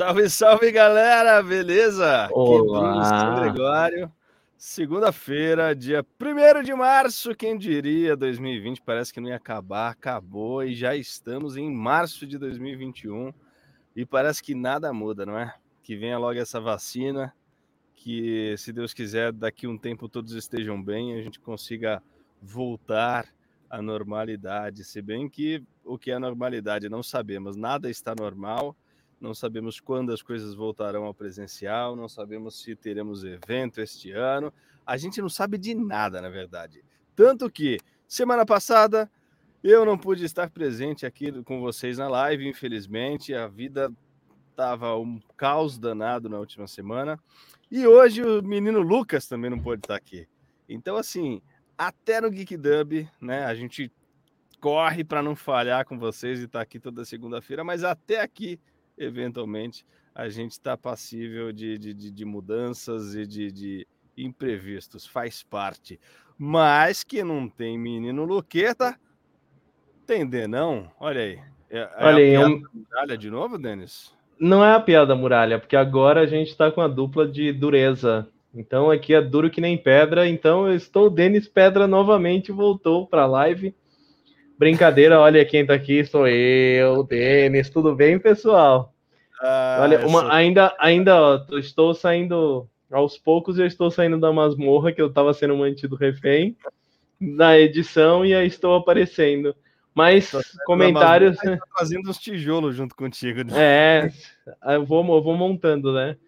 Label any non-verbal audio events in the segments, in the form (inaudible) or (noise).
Salve, salve, galera! Beleza? Olá! É Gregório. Segunda-feira, dia 1 de março, quem diria 2020 parece que não ia acabar, acabou e já estamos em março de 2021 e parece que nada muda, não é? Que venha logo essa vacina, que se Deus quiser, daqui um tempo todos estejam bem e a gente consiga voltar à normalidade, se bem que o que é normalidade não sabemos, nada está normal não sabemos quando as coisas voltarão ao presencial, não sabemos se teremos evento este ano. A gente não sabe de nada, na verdade. Tanto que semana passada eu não pude estar presente aqui com vocês na live, infelizmente. A vida estava um caos danado na última semana. E hoje o menino Lucas também não pôde estar aqui. Então, assim, até no Geek Dub, né? A gente corre para não falhar com vocês e estar aqui toda segunda-feira, mas até aqui eventualmente a gente está passível de, de, de, de, mudanças e de, de imprevistos, faz parte. Mas que não tem menino Luqueta, tem não? Olha aí. É, é Olha aí, a eu... muralha de novo, Denis? Não é a piada muralha, porque agora a gente está com a dupla de dureza. Então aqui é duro que nem pedra. Então eu estou, Denis Pedra novamente voltou para a live. Brincadeira, olha quem tá aqui, sou eu, Denis. Tudo bem, pessoal? Ah, olha, uma, ainda, ainda ó, estou saindo aos poucos, eu estou saindo da masmorra que eu estava sendo mantido refém na edição e aí estou aparecendo. Mas comentários. Tá fazendo uns tijolos junto contigo. Né? É, eu vou, eu vou montando, né?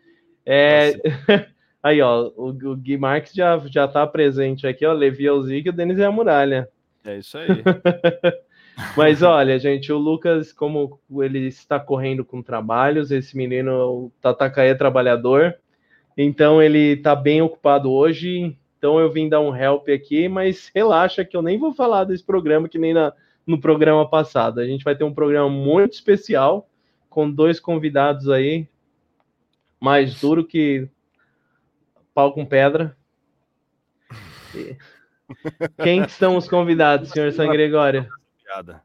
É, (laughs) aí, ó, o, o Gui Marques já, já tá presente aqui, ó. Levi Alzig e o Denis é a muralha. É isso aí. (laughs) Mas olha, gente, o Lucas, como ele está correndo com trabalhos, esse menino, o Tatacaia é trabalhador, então ele está bem ocupado hoje. Então eu vim dar um help aqui, mas relaxa que eu nem vou falar desse programa que nem na, no programa passado. A gente vai ter um programa muito especial com dois convidados aí, mais duro que pau com pedra. E... (laughs) Quem são os convidados, senhor San Gregório? Piada.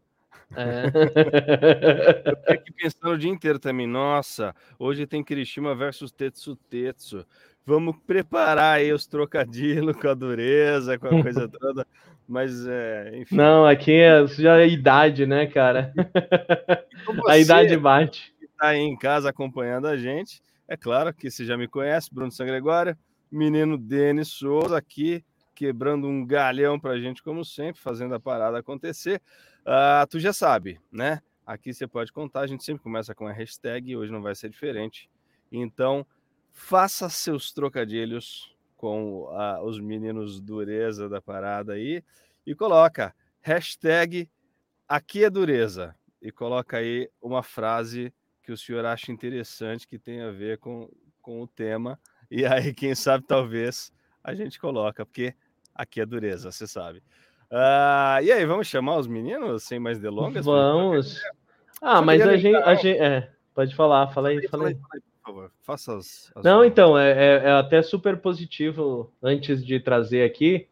É. (laughs) Eu aqui pensando o dia inteiro também. Nossa, hoje tem Kirishima versus Tetsu Tetsu. Vamos preparar aí os trocadilhos com a dureza, com a coisa (laughs) toda. Mas, é, enfim. Não, aqui é já é idade, né, cara? (laughs) a idade bate. Que tá aí em casa acompanhando a gente. É claro que você já me conhece, Bruno San Gregório, menino Denis Souza aqui quebrando um galhão para a gente, como sempre, fazendo a parada acontecer. Uh, tu já sabe, né? Aqui você pode contar, a gente sempre começa com a hashtag, hoje não vai ser diferente. Então, faça seus trocadilhos com uh, os meninos dureza da parada aí e coloca hashtag aqui é dureza e coloca aí uma frase que o senhor acha interessante que tem a ver com, com o tema. E aí, quem sabe, talvez a gente coloca, porque Aqui é dureza, você sabe. Uh, e aí, vamos chamar os meninos sem mais delongas? Vamos. Ah, mas a gente, a gente. É, pode falar, fala aí, fala aí. Por favor, faça as. as Não, então, é, é, é até super positivo antes de trazer aqui.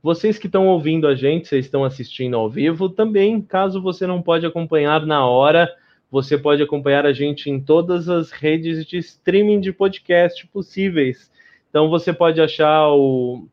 Vocês que estão ouvindo a gente, vocês estão assistindo ao vivo, também, caso você não pode acompanhar na hora, você pode acompanhar a gente em todas as redes de streaming de podcast possíveis. Então você pode achar o,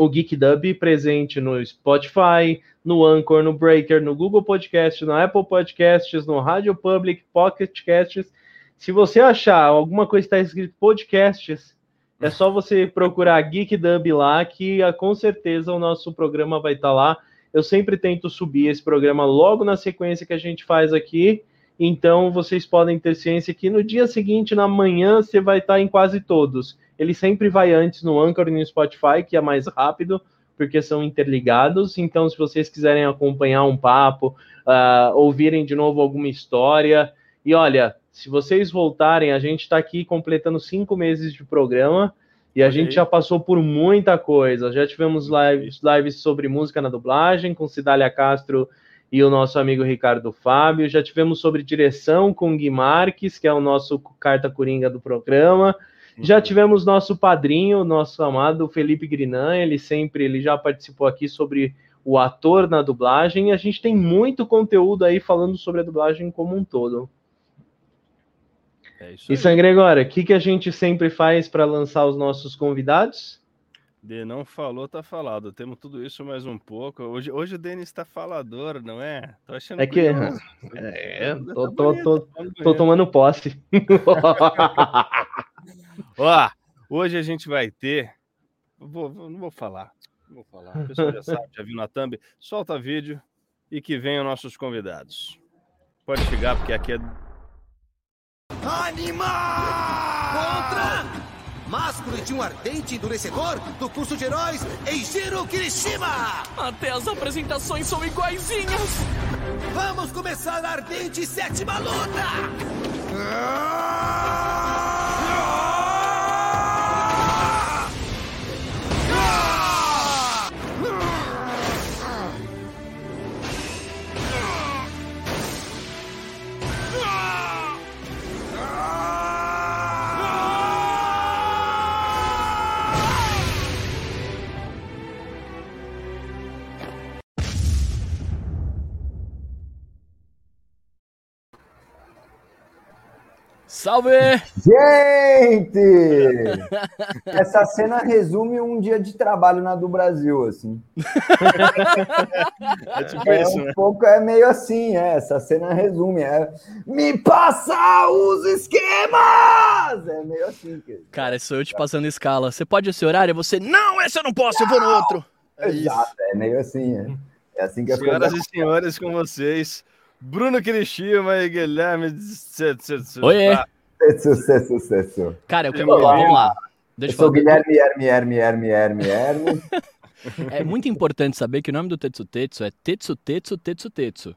o Geek Dub presente no Spotify, no Anchor, no Breaker, no Google Podcast, no Apple Podcasts, no Radio Public, Pocket Casts. Se você achar alguma coisa que está escrito podcasts, é só você procurar Geek Dub lá, que ah, com certeza o nosso programa vai estar tá lá. Eu sempre tento subir esse programa logo na sequência que a gente faz aqui. Então vocês podem ter ciência que no dia seguinte, na manhã, você vai estar tá em quase todos ele sempre vai antes no Anchor e no Spotify, que é mais rápido, porque são interligados. Então, se vocês quiserem acompanhar um papo, uh, ouvirem de novo alguma história, e olha, se vocês voltarem, a gente está aqui completando cinco meses de programa. E a okay. gente já passou por muita coisa. Já tivemos lives, lives sobre música na dublagem com Cidália Castro e o nosso amigo Ricardo Fábio. Já tivemos sobre direção com Gui Marques, que é o nosso carta coringa do programa. Já tivemos nosso padrinho, nosso amado Felipe Grinan, ele sempre, ele já participou aqui sobre o ator na dublagem, e a gente tem muito conteúdo aí falando sobre a dublagem como um todo. É isso e San Gregório, o que, que a gente sempre faz para lançar os nossos convidados? De não falou, tá falado. Temos tudo isso mais um pouco. Hoje, hoje o Denis está falador, não é? Tô achando é que. (laughs) É, tô, tá tô, tô, tá tô, tomando posse. (laughs) (laughs) Ó, hoje a gente vai ter. Vou, não vou falar. Não vou falar. A pessoa já sabe, já viu na thumb. Solta vídeo e que venham nossos convidados. Pode chegar, porque aqui é. Animal! Contra! Másculo de um ardente endurecedor do curso de heróis Eijiro Kirishima! Até as apresentações são iguaizinhas! Vamos começar a ardente sétima luta! Ah! Salve! Gente! Essa cena resume um dia de trabalho na do Brasil, assim. (laughs) é tipo é, isso, um né? pouco é meio assim, é. Essa cena resume, é. Me passa os esquemas! É meio assim. Que... Cara, sou eu te passando escala. Você pode esse horário? Você, não, esse eu não posso, eu vou no outro. É Exato, isso. é meio assim, é. É assim que as Senhoras e senhores, com vocês, Bruno Kirishima e Guilherme. Oi, Sucesso, sucesso, sucesso. Cara, eu quero. Vamos lá. Deixa eu, eu sou Guilherme, Herme, Herme, Herme, Herme, Herme. (laughs) É muito importante saber que o nome do Tetsu Tetsu é Tetsu Tetsu Tetsu Tetsu.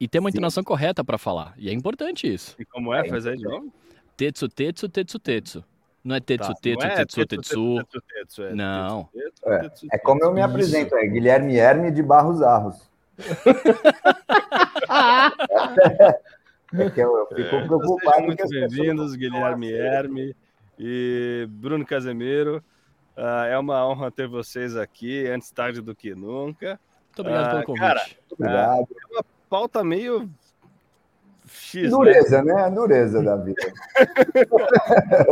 E tem uma Sim. entonação correta para falar. E é importante isso. E como é? Faz aí de novo. Tetsu Tetsu Tetsu Tetsu. Não é Tetsu tá, Tetsu é Tetsu Tetsu. tetsu, é não. É, é como eu me apresento, é Guilherme Herme de Barros Arros. (laughs) É que eu, eu fico é, preocupado. Muito bem-vindos, Guilherme Herme e Bruno Casemiro. Uh, é uma honra ter vocês aqui, antes tarde do que nunca. Muito obrigado uh, pelo convite. Cara, obrigado. é uma pauta meio X, né? Dureza, né? né? Dureza da vida.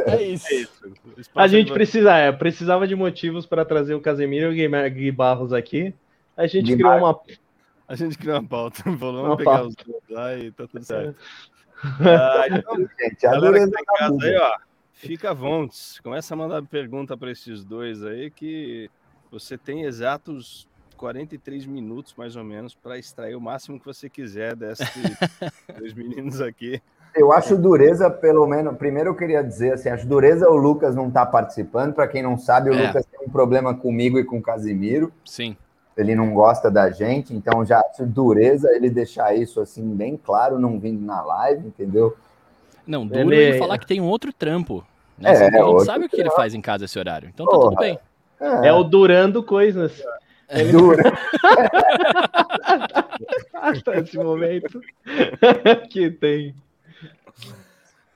é isso. É isso. A gente precisa, é, precisava de motivos para trazer o Casemiro e o Gui Barros aqui. A gente criou uma a gente criou uma pauta. (laughs) Vamos pegar pauta. os dois lá e tá tudo certo. (laughs) Ah, então, gente, a galera que tá em casa aí, ó, fica à vontade. Começa a mandar pergunta para esses dois aí que você tem exatos 43 minutos, mais ou menos, para extrair o máximo que você quiser desses (laughs) dois meninos aqui. Eu acho dureza, pelo menos. Primeiro, eu queria dizer assim: acho dureza o Lucas não tá participando. Para quem não sabe, o é. Lucas tem um problema comigo e com o Casimiro. Sim ele não gosta da gente, então já dureza ele deixar isso assim bem claro, não vindo na live, entendeu? Não, duro ele, ele falar que tem um outro trampo. Né? É, a gente sabe o que ele faz em casa esse horário, então Porra, tá tudo bem. É, é o durando coisas. É. Dura. (laughs) Esse momento que tem.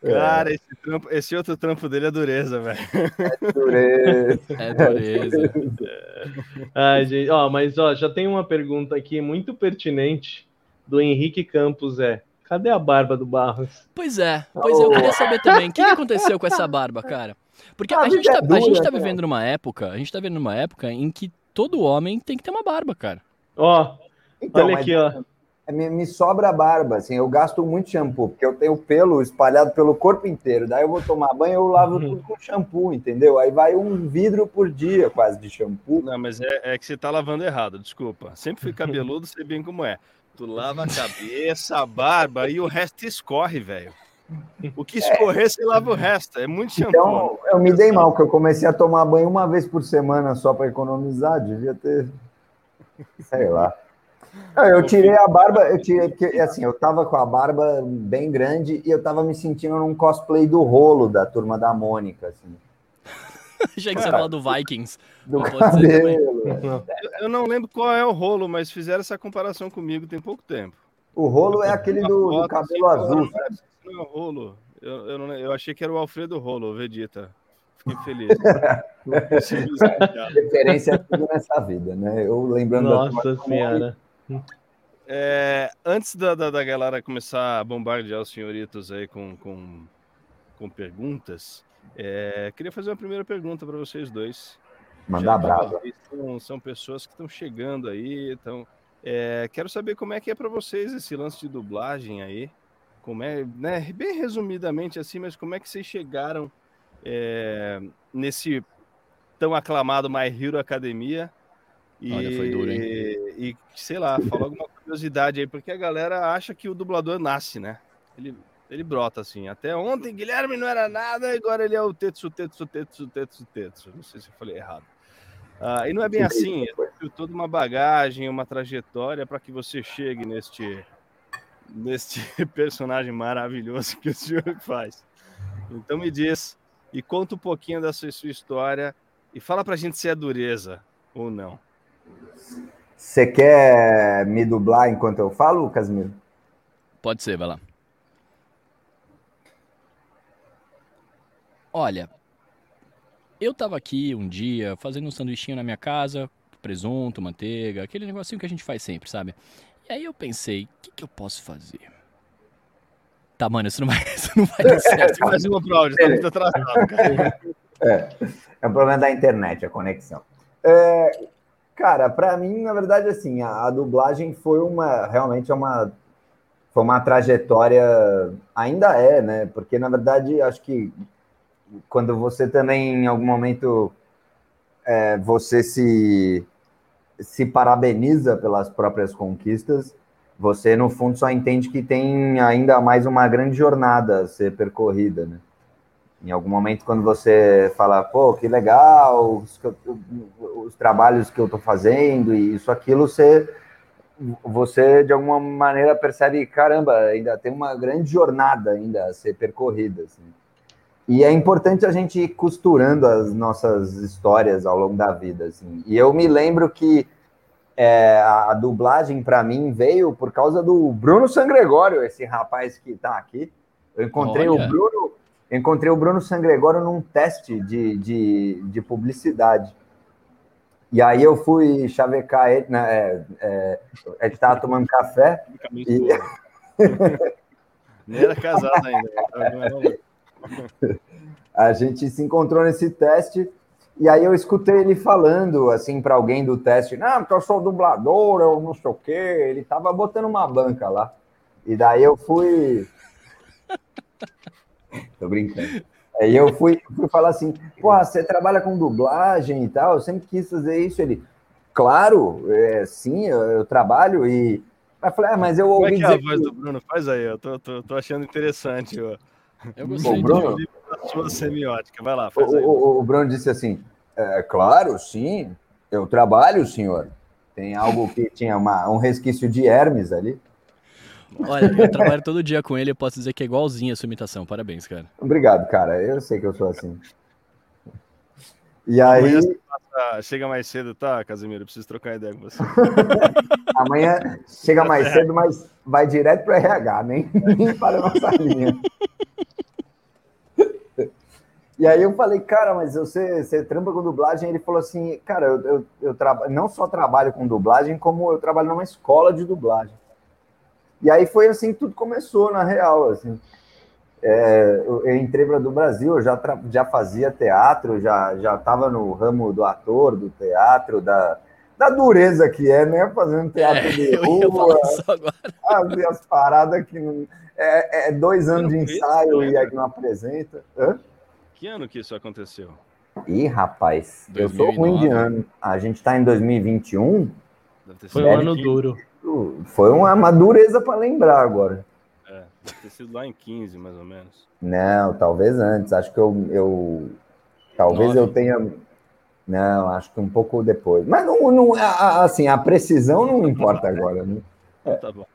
É. Cara, esse, trampo, esse outro trampo dele é dureza, velho. É dureza. É dureza. É. Ai, gente, ó, mas ó, já tem uma pergunta aqui muito pertinente do Henrique Campos, é. Cadê a barba do Barros? Pois é, pois é, eu queria saber (laughs) também, o que aconteceu com essa barba, cara? Porque a, gente, tá, a gente tá vivendo numa época, a gente tá vivendo numa época em que todo homem tem que ter uma barba, cara. Ó, então, olha aqui, ó me, me sobra barba, assim, eu gasto muito shampoo, porque eu tenho pelo espalhado pelo corpo inteiro. Daí eu vou tomar banho, eu lavo uhum. tudo com shampoo, entendeu? Aí vai um vidro por dia quase de shampoo. Não, mas é, é que você tá lavando errado, desculpa. Sempre fui cabeludo, sei bem como é. Tu lava a cabeça, a barba e o resto escorre, velho. O que escorrer, é. você lava o resto. É muito shampoo. Então, eu me dei mal, que eu comecei a tomar banho uma vez por semana só para economizar. Devia ter. Sei lá. Não, eu tirei a barba, eu tirei, porque assim, eu tava com a barba bem grande e eu tava me sentindo num cosplay do rolo da turma da Mônica, assim. (laughs) Achei que você falou do Vikings. Do cabelo. Eu, eu não lembro qual é o rolo, mas fizeram essa comparação comigo tem pouco tempo. O rolo é aquele do, do cabelo azul. Não, não é o rolo. Eu, eu, não, eu achei que era o Alfredo Rolo, o Vegeta. Fiquei feliz. (laughs) Referência tudo nessa vida, né? Eu lembrando Nossa Senhora. É, antes da, da, da, galera começar a bombardear os senhoritos aí com, com com perguntas, é, queria fazer uma primeira pergunta para vocês dois. Mandar brava. São, são, pessoas que estão chegando aí, então é, quero saber como é que é para vocês esse lance de dublagem aí. Como é, né, bem resumidamente assim, mas como é que vocês chegaram é, nesse tão aclamado My Hero Academia? E, Olha, foi duro, hein? E, sei lá, fala alguma curiosidade aí, porque a galera acha que o dublador nasce, né? Ele, ele brota assim. Até ontem, Guilherme não era nada, agora ele é o Tetsu, Tetsu, Tetsu, Tetsu, Tetsu. Não sei se eu falei errado. Ah, e não é bem assim, é toda uma bagagem, uma trajetória para que você chegue neste, neste (laughs) personagem maravilhoso que o senhor faz. Então me diz e conta um pouquinho da sua, história e fala para gente se é dureza ou não. Você quer me dublar enquanto eu falo, Casimiro? Pode ser, vai lá. Olha, eu tava aqui um dia fazendo um sanduichinho na minha casa, presunto, manteiga, aquele negocinho que a gente faz sempre, sabe? E aí eu pensei, o que, que eu posso fazer? Tá, mano, isso não vai, (laughs) isso não vai dar certo. Faz uma pro áudio, tá muito atrasado, cara. É, é um problema da internet, a conexão. É, cara, para mim, na verdade, assim, a, a, dublagem foi uma, realmente é uma, foi uma trajetória, ainda é, né? Porque, na verdade, acho que quando você também, em algum momento, é, você se, se parabeniza pelas próprias conquistas, você, no fundo, só entende que tem ainda mais uma grande jornada a ser percorrida, né? Em algum momento, quando você fala, pô, que legal, os, os trabalhos que eu estou fazendo e isso, aquilo, você, você, de alguma maneira, percebe, caramba, ainda tem uma grande jornada ainda a ser percorrida, assim. E é importante a gente ir costurando as nossas histórias ao longo da vida. Assim. E eu me lembro que é, a, dublagem para mim veio por causa do Bruno Sangregório, esse rapaz que está aqui. Eu encontrei Olha. o Bruno, encontrei o Bruno Sangregório num teste de, de, de publicidade. E aí eu fui chavecar ele, né? É, é, gente estava tomando café. E... (laughs) Nem era casado ainda. a gente se encontrou nesse teste e aí eu escutei ele falando assim para alguém do teste, não, porque eu sou dublador, eu não sei o quê. Ele tava botando uma banca lá. E daí eu fui. Tô brincando. Aí eu fui, fui falar assim, porra, você trabalha com dublagem e tal, eu sempre quis fazer isso. Ele, claro, é, sim, eu, eu trabalho e. Eu falei, ah, mas eu ouvi. Como é que é a voz que... do Bruno? Faz aí, eu tô, tô, tô achando interessante. Ó. Eu gostei o Bruno, de a sua semiótica. Vai lá, faz o, o, o, Bruno disse assim: é, claro, sim, eu trabalho, senhor. Tem algo que tinha uma, um resquício de Hermes ali. Olha, eu trabalho todo dia com ele, eu posso dizer que é igualzinho a sua imitação. Parabéns, cara. Obrigado, cara. Eu sei que eu sou assim. E aí. Passa, chega mais cedo, tá, Casimiro? Eu preciso trocar ideia com você. (laughs) Amanhã chega mais cedo, mas vai direto para RH, nem, nem para a nossa linha. E aí eu falei, cara, mas você, você trampa com dublagem? Ele falou assim, cara, eu, eu, eu trabalho, não só trabalho com dublagem, como eu trabalho numa escola de dublagem. E aí foi assim que tudo começou, na real, assim. É, eu entrei para do Brasil, eu já, já fazia teatro, já já estava no ramo do ator, do teatro, da, da dureza que é, né? Fazendo teatro é, de rua, as, as paradas que não, é, é dois anos de ensaio e aí não apresenta. Hã? Que ano que isso aconteceu? Ih, rapaz, 2009. eu sou ruim de ano. A gente está em 2021. Foi um ano duro. Foi uma dureza para lembrar agora. É, deve ter sido lá em 15, mais ou menos. Não, talvez antes. Acho que eu. eu talvez Nove. eu tenha. Não, acho que um pouco depois. Mas não, não, assim, a precisão não importa agora, né? É. (laughs) Tá bom.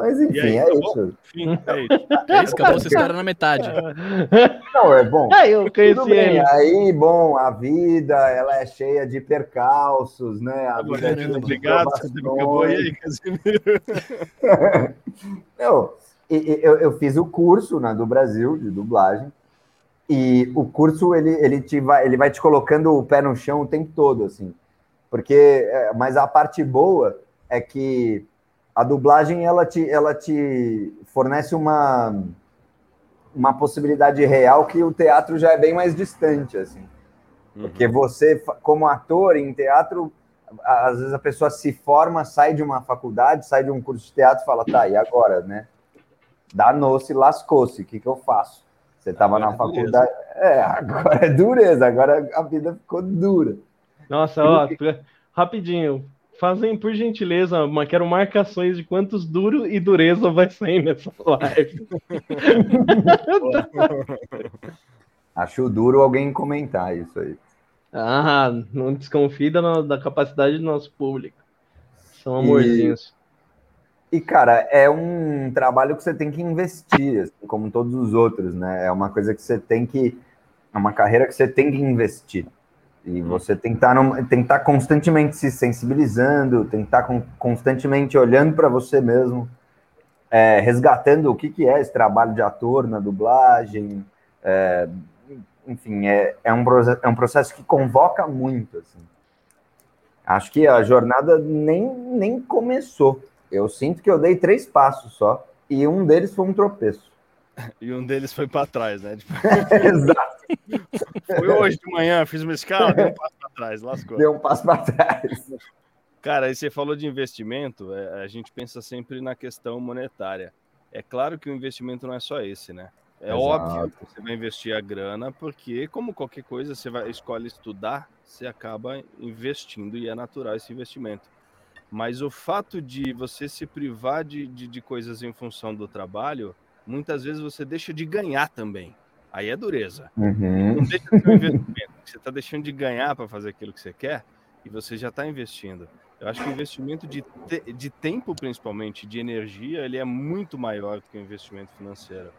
Mas enfim, aí, é, tá isso. Enfim, é isso. É isso, acabou essa história na metade. (laughs) Não, é bom. É, eu conheci ele. Aí, bom, a vida ela é cheia de percalços, né? A vida é obrigado, acabou aí, Casimiro. Não, eu, eu fiz o curso né, do Brasil de dublagem. E o curso ele, ele, te vai, ele vai te colocando o pé no chão o tempo todo, assim. Porque, é, mas a parte boa é que a dublagem ela te, ela te fornece uma, uma possibilidade real que o teatro já é bem mais distante, assim. Uhum. Porque você, como ator em teatro, às vezes a pessoa se forma, sai de uma faculdade, sai de um curso de teatro e fala, tá, e agora, né? Danou-se, lascou-se, o que, que eu faço? Você estava na é dureza. faculdade. É, agora é dureza, agora a vida ficou dura. Nossa, ó, rapidinho. Fazem, por gentileza, uma, quero marcações de quantos duro e dureza vai sair nessa live. (laughs) Acho duro alguém comentar isso aí. Ah, não desconfie da, da capacidade do nosso público. São amorzinhos. E, cara, é um trabalho que você tem que investir, assim, como todos os outros, né? É uma coisa que você tem que. É uma carreira que você tem que investir. E você tem que estar, num- tem que estar constantemente se sensibilizando, tem que estar con- constantemente olhando para você mesmo, é, resgatando o que, que é esse trabalho de ator na dublagem. é, enfim, é, é, um, é um processo que convoca muito. Assim. Acho que a jornada nem, nem começou. Eu sinto que eu dei três passos só, e um deles foi um tropeço. (laughs) E um deles foi para trás, né? (laughs) (laughs) Exato, foi hoje de manhã, fiz uma escala, dei um passo para trás, lascou. deu um passo para trás. Cara, aí você falou de investimento, é, a gente pensa sempre na questão monetária. É claro que o investimento não é só esse, né? É Exato. óbvio que você vai investir a grana, porque, como qualquer coisa, você vai, escolhe estudar, você acaba investindo e é natural esse investimento. Mas o fato de você se privar de, de, de coisas em função do trabalho, muitas vezes você deixa de ganhar também. Aí é dureza. Uhum. Não deixa de ser um investimento. Você está deixando de ganhar para fazer aquilo que você quer e você já está investindo. Eu acho que o investimento de, te- de tempo, principalmente, de energia, ele é muito maior do que o investimento financeiro.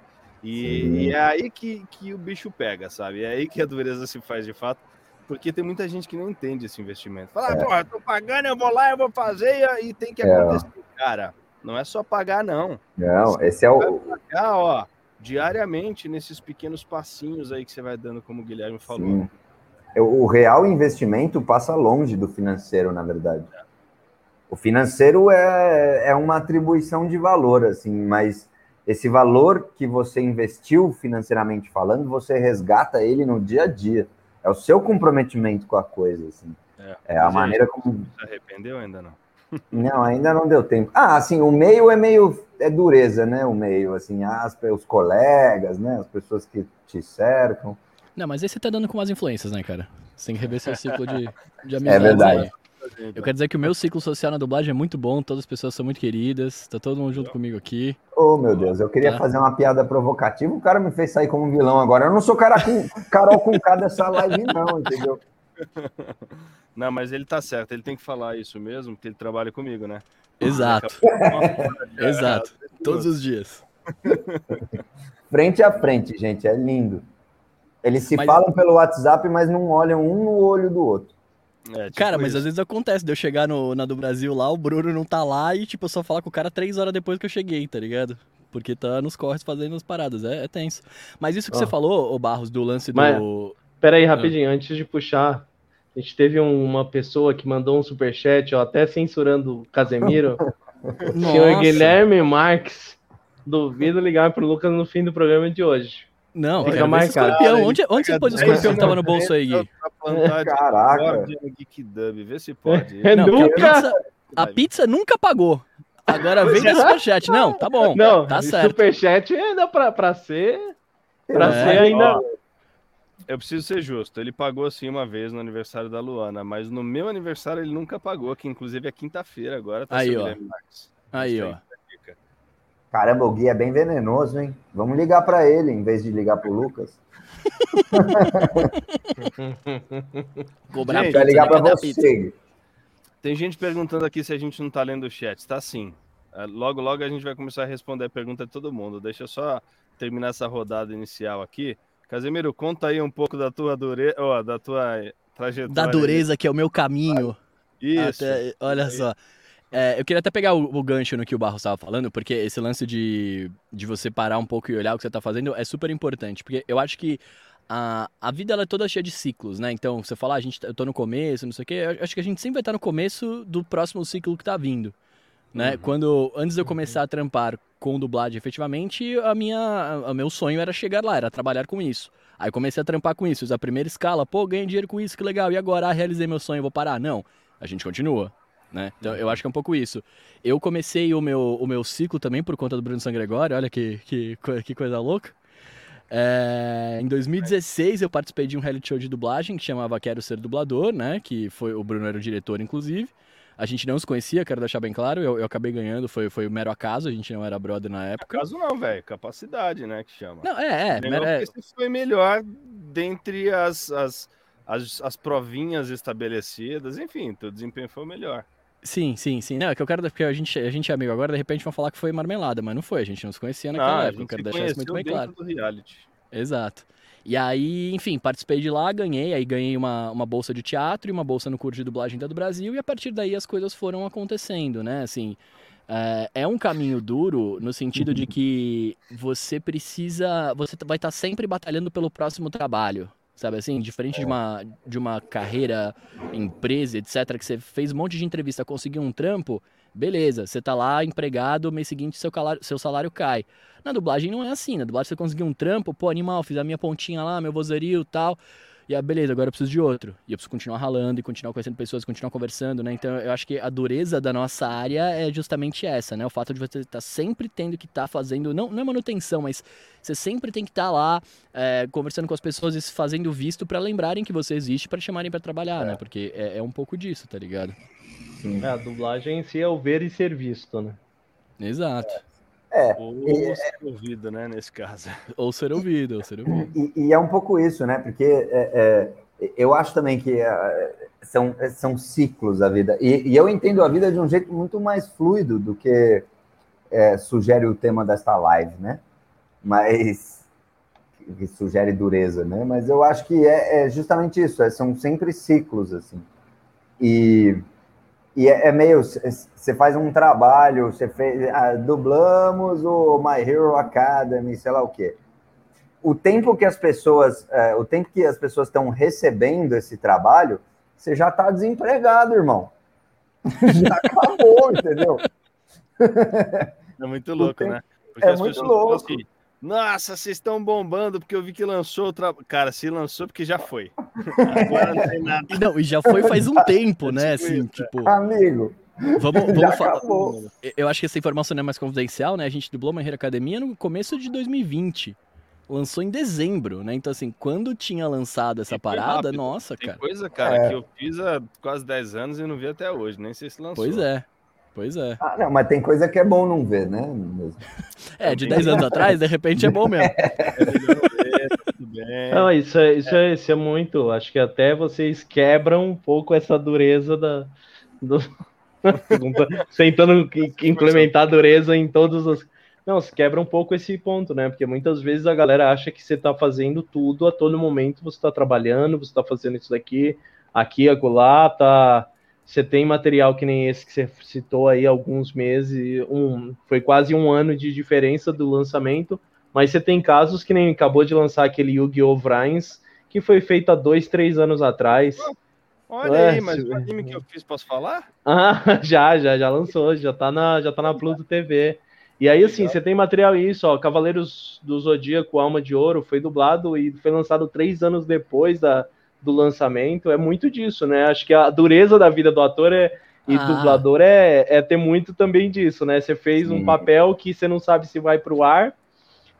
E, e é aí que, que o bicho pega, sabe? É aí que a dureza se faz de fato, porque tem muita gente que não entende esse investimento. Fala, ah, É. porra, eu tô pagando, eu vou lá, eu vou fazer e tem que É. acontecer. Cara, não é só pagar, não. Não, esse é o. Pagar, ó, diariamente nesses pequenos passinhos aí que você vai dando, como o Guilherme falou. Sim. O real investimento passa longe do financeiro, na verdade. O financeiro é, é uma atribuição de valor, assim, mas esse valor que você investiu financeiramente falando, você resgata ele no dia a dia. É o seu comprometimento com a coisa, assim. É a e aí, maneira como. Se arrependeu ainda não? Não, ainda não deu tempo. Ah, assim, o meio é meio. É dureza, né? O meio, assim, as, os colegas, né? As pessoas que te cercam. Não, mas aí você tá dando com umas influências, né, cara? Você tem que rever seu ciclo de, de. É verdade. aí. Eu quero dizer que o meu ciclo social na dublagem é muito bom, todas as pessoas são muito queridas, tá todo mundo junto comigo aqui. Oh, meu Deus, eu queria Tá. fazer uma piada provocativa, o cara me fez sair como vilão agora. Eu não sou cara com, Carol com K dessa live, não, entendeu? (laughs) Não, mas ele tá certo, ele tem que falar isso mesmo, porque ele trabalha comigo, né? Exato, exato. Todos os dias. (laughs) Frente a frente, gente, é lindo. Eles se Mas- falam pelo WhatsApp, mas não olham um no olho do outro. É, tipo Cara, mas isso. às vezes acontece de eu chegar no, na do Brasil lá, o Bruno não tá lá e, tipo, eu só falar com o cara três horas depois que eu cheguei, tá ligado? Porque tá nos corres fazendo as paradas, é, é tenso. Mas isso que você Ó. falou, ô Barros, do lance Mas- do. Pera aí, rapidinho, antes de puxar. A gente teve um- uma pessoa que mandou um superchat, ó, até censurando o Casemiro. (laughs) Senhor Guilherme Marques. Duvido ligar pro Lucas no fim do programa de hoje. Não, Fica esse marcado. escorpião. Onde, onde você pôs o escorpião que tava no bolso aí, Gui? Caraca. Geek Dub, vê se pode. (laughs) É Não, porque a nunca. pizza, a pizza nunca pagou. Agora vem desse superchat. Não, tá bom. Não, tá certo. superchat ainda pra, pra ser. Pra É. ser ainda. Ó, Eu preciso ser justo. Ele pagou sim uma vez no aniversário da Luana, mas no meu aniversário ele nunca pagou, que inclusive é quinta-feira agora. Tá Aí, ó. Aí, ó. Caramba, o Gui é bem venenoso, hein? Vamos ligar para ele em vez de ligar pro Lucas. (laughs) Cobrar Gente, Vai ligar né? para você. Tem gente perguntando aqui se a gente não tá lendo o chat. Tá sim. É, Logo, logo a gente vai começar a responder a pergunta de todo mundo. Deixa eu só terminar essa rodada inicial aqui. Casemiro, conta aí um pouco da tua dureza, da tua trajetória. Da dureza que é o meu caminho. Isso. Até- olha só. É, eu queria até pegar o, o gancho no que o Barros estava falando, porque esse lance de, de você parar um pouco e olhar o que você está fazendo é super importante. Porque eu acho que a, a vida ela é toda cheia de ciclos, né? Então, você fala, ah, a gente, tá- eu tô no começo, não sei o quê. Eu acho que a gente sempre vai estar no começo do próximo ciclo que tá vindo. Né? Uhum. Quando antes de eu começar a trampar com dublagem efetivamente, a minha, o meu sonho era chegar lá, era trabalhar com isso. Aí comecei a trampar com isso, a primeira escala, pô, ganhei dinheiro com isso, que legal. E agora, ah, realizei meu sonho, vou parar? Não, a gente continua. Né? Então eu acho que é um pouco isso. Eu comecei o meu, o meu ciclo também por conta do Bruno Sangregório, olha que, que, que coisa louca. É, em 2016 eu participei de um reality show de dublagem que chamava Quero Ser Dublador, né? Que foi o Bruno era o diretor, inclusive. A gente não se conhecia, quero deixar bem claro. Eu, eu acabei ganhando, foi, foi mero acaso, a gente não era brother na época. Acaso não, velho. Capacidade, né? Que chama. Não, é, é. Mero, é... foi melhor dentre as, as, as, as provinhas estabelecidas. Enfim, teu desempenho foi o melhor. Sim, sim, sim. Não, é que eu quero. Porque a gente, a gente é amigo agora, de repente vão falar que foi marmelada, mas não foi, a gente não se conhecia naquela época. Eu quero deixar isso muito bem claro. Do reality. Exato. E aí, enfim, participei de lá, ganhei, aí ganhei uma, uma bolsa de teatro e uma bolsa no curso de dublagem da do Brasil, e a partir daí as coisas foram acontecendo, né? Assim, é, é um caminho duro no sentido de que você precisa. Você vai estar sempre batalhando pelo próximo trabalho, sabe assim? Diferente de uma, de uma carreira, empresa, etc., que você fez um monte de entrevista, conseguiu um trampo, beleza, você tá lá empregado, mês seguinte seu, calário, seu salário cai. Na dublagem não é assim, na dublagem você conseguiu um trampo, pô, animal, fiz a minha pontinha lá, meu vozerio e tal. E aí, beleza, agora eu preciso de outro. E eu preciso continuar ralando e continuar conhecendo pessoas, continuar conversando, né? Então eu acho que a dureza da nossa área é justamente essa, né? O fato de você estar tá sempre tendo que estar tá fazendo, não, não é manutenção, mas você sempre tem que estar tá lá é, conversando com as pessoas e fazendo visto para lembrarem que você existe para chamarem para trabalhar, né? é. né? Porque é, é, um pouco disso, tá ligado? Sim. É, a dublagem em si é o ver e ser visto, né? Exato. É, ou e, ser ouvido, né, nesse caso. (laughs) Ou ser ouvido, ou ser ouvido. E, e é um pouco isso, né? Porque é, é, eu acho também que é, são, são ciclos a vida. E, e, eu entendo a vida de um jeito muito mais fluido do que é, sugere o tema desta live, né? Mas que sugere dureza, né? Mas eu acho que é, é justamente isso. É, são sempre ciclos assim. E e é, é meio. Você faz um trabalho, você fez. Ah, dublamos o My Hero Academy, sei lá o quê. O tempo que as pessoas. É, o tempo que as pessoas estão recebendo esse trabalho, você já está desempregado, irmão. (laughs) já acabou, entendeu? É muito (laughs) louco, tempo, né? Porque é muito louco. Assim, nossa, vocês estão bombando porque eu vi que lançou outra. Cara, se lançou porque já foi. (laughs) Agora não tem nada. Não, e já foi faz um tempo, né? Assim, tipo. Amigo. Vamos, vamos falar. Eu acho que essa informação não é mais confidencial, né? A gente dublou uma Academia no começo de 2020. Lançou em dezembro, né? Então, assim, quando tinha lançado essa parada, rápido. nossa, tem cara. coisa, cara, é. que eu fiz há quase 10 anos e não vi até hoje, nem sei se lançou. Pois é. Pois é. Ah, não, mas tem coisa que é bom não ver, né? é, de 10 anos atrás, de repente é bom mesmo. (laughs) Não, isso é, isso, é, isso é muito. Acho que até vocês quebram um pouco essa dureza da. Do... (laughs) tentando implementar dureza em todos os. Não, se quebra um pouco esse ponto, né? Porque muitas vezes a galera acha que você tá fazendo tudo a todo momento, você tá trabalhando, você tá fazendo isso daqui, aqui, acolá, tá você tem material que nem esse que você citou aí alguns meses, um, foi quase um ano de diferença do lançamento, mas você tem casos que nem acabou de lançar aquele Yu-Gi-Oh! Vrines, que foi feito há dois, três anos atrás. Olha é, aí, mas o anime que eu fiz, posso falar? Ah, (laughs) já, já, já lançou, já tá na, já tá na Pluto TV. E aí, assim, você tem material isso, ó, Cavaleiros do Zodíaco, Alma de Ouro, foi dublado e foi lançado três anos depois da, do lançamento é muito disso, né? Acho que a dureza da vida do ator é, e ah. dublador é, é ter muito também disso, né? Você fez Sim. um papel que você não sabe se vai para o ar,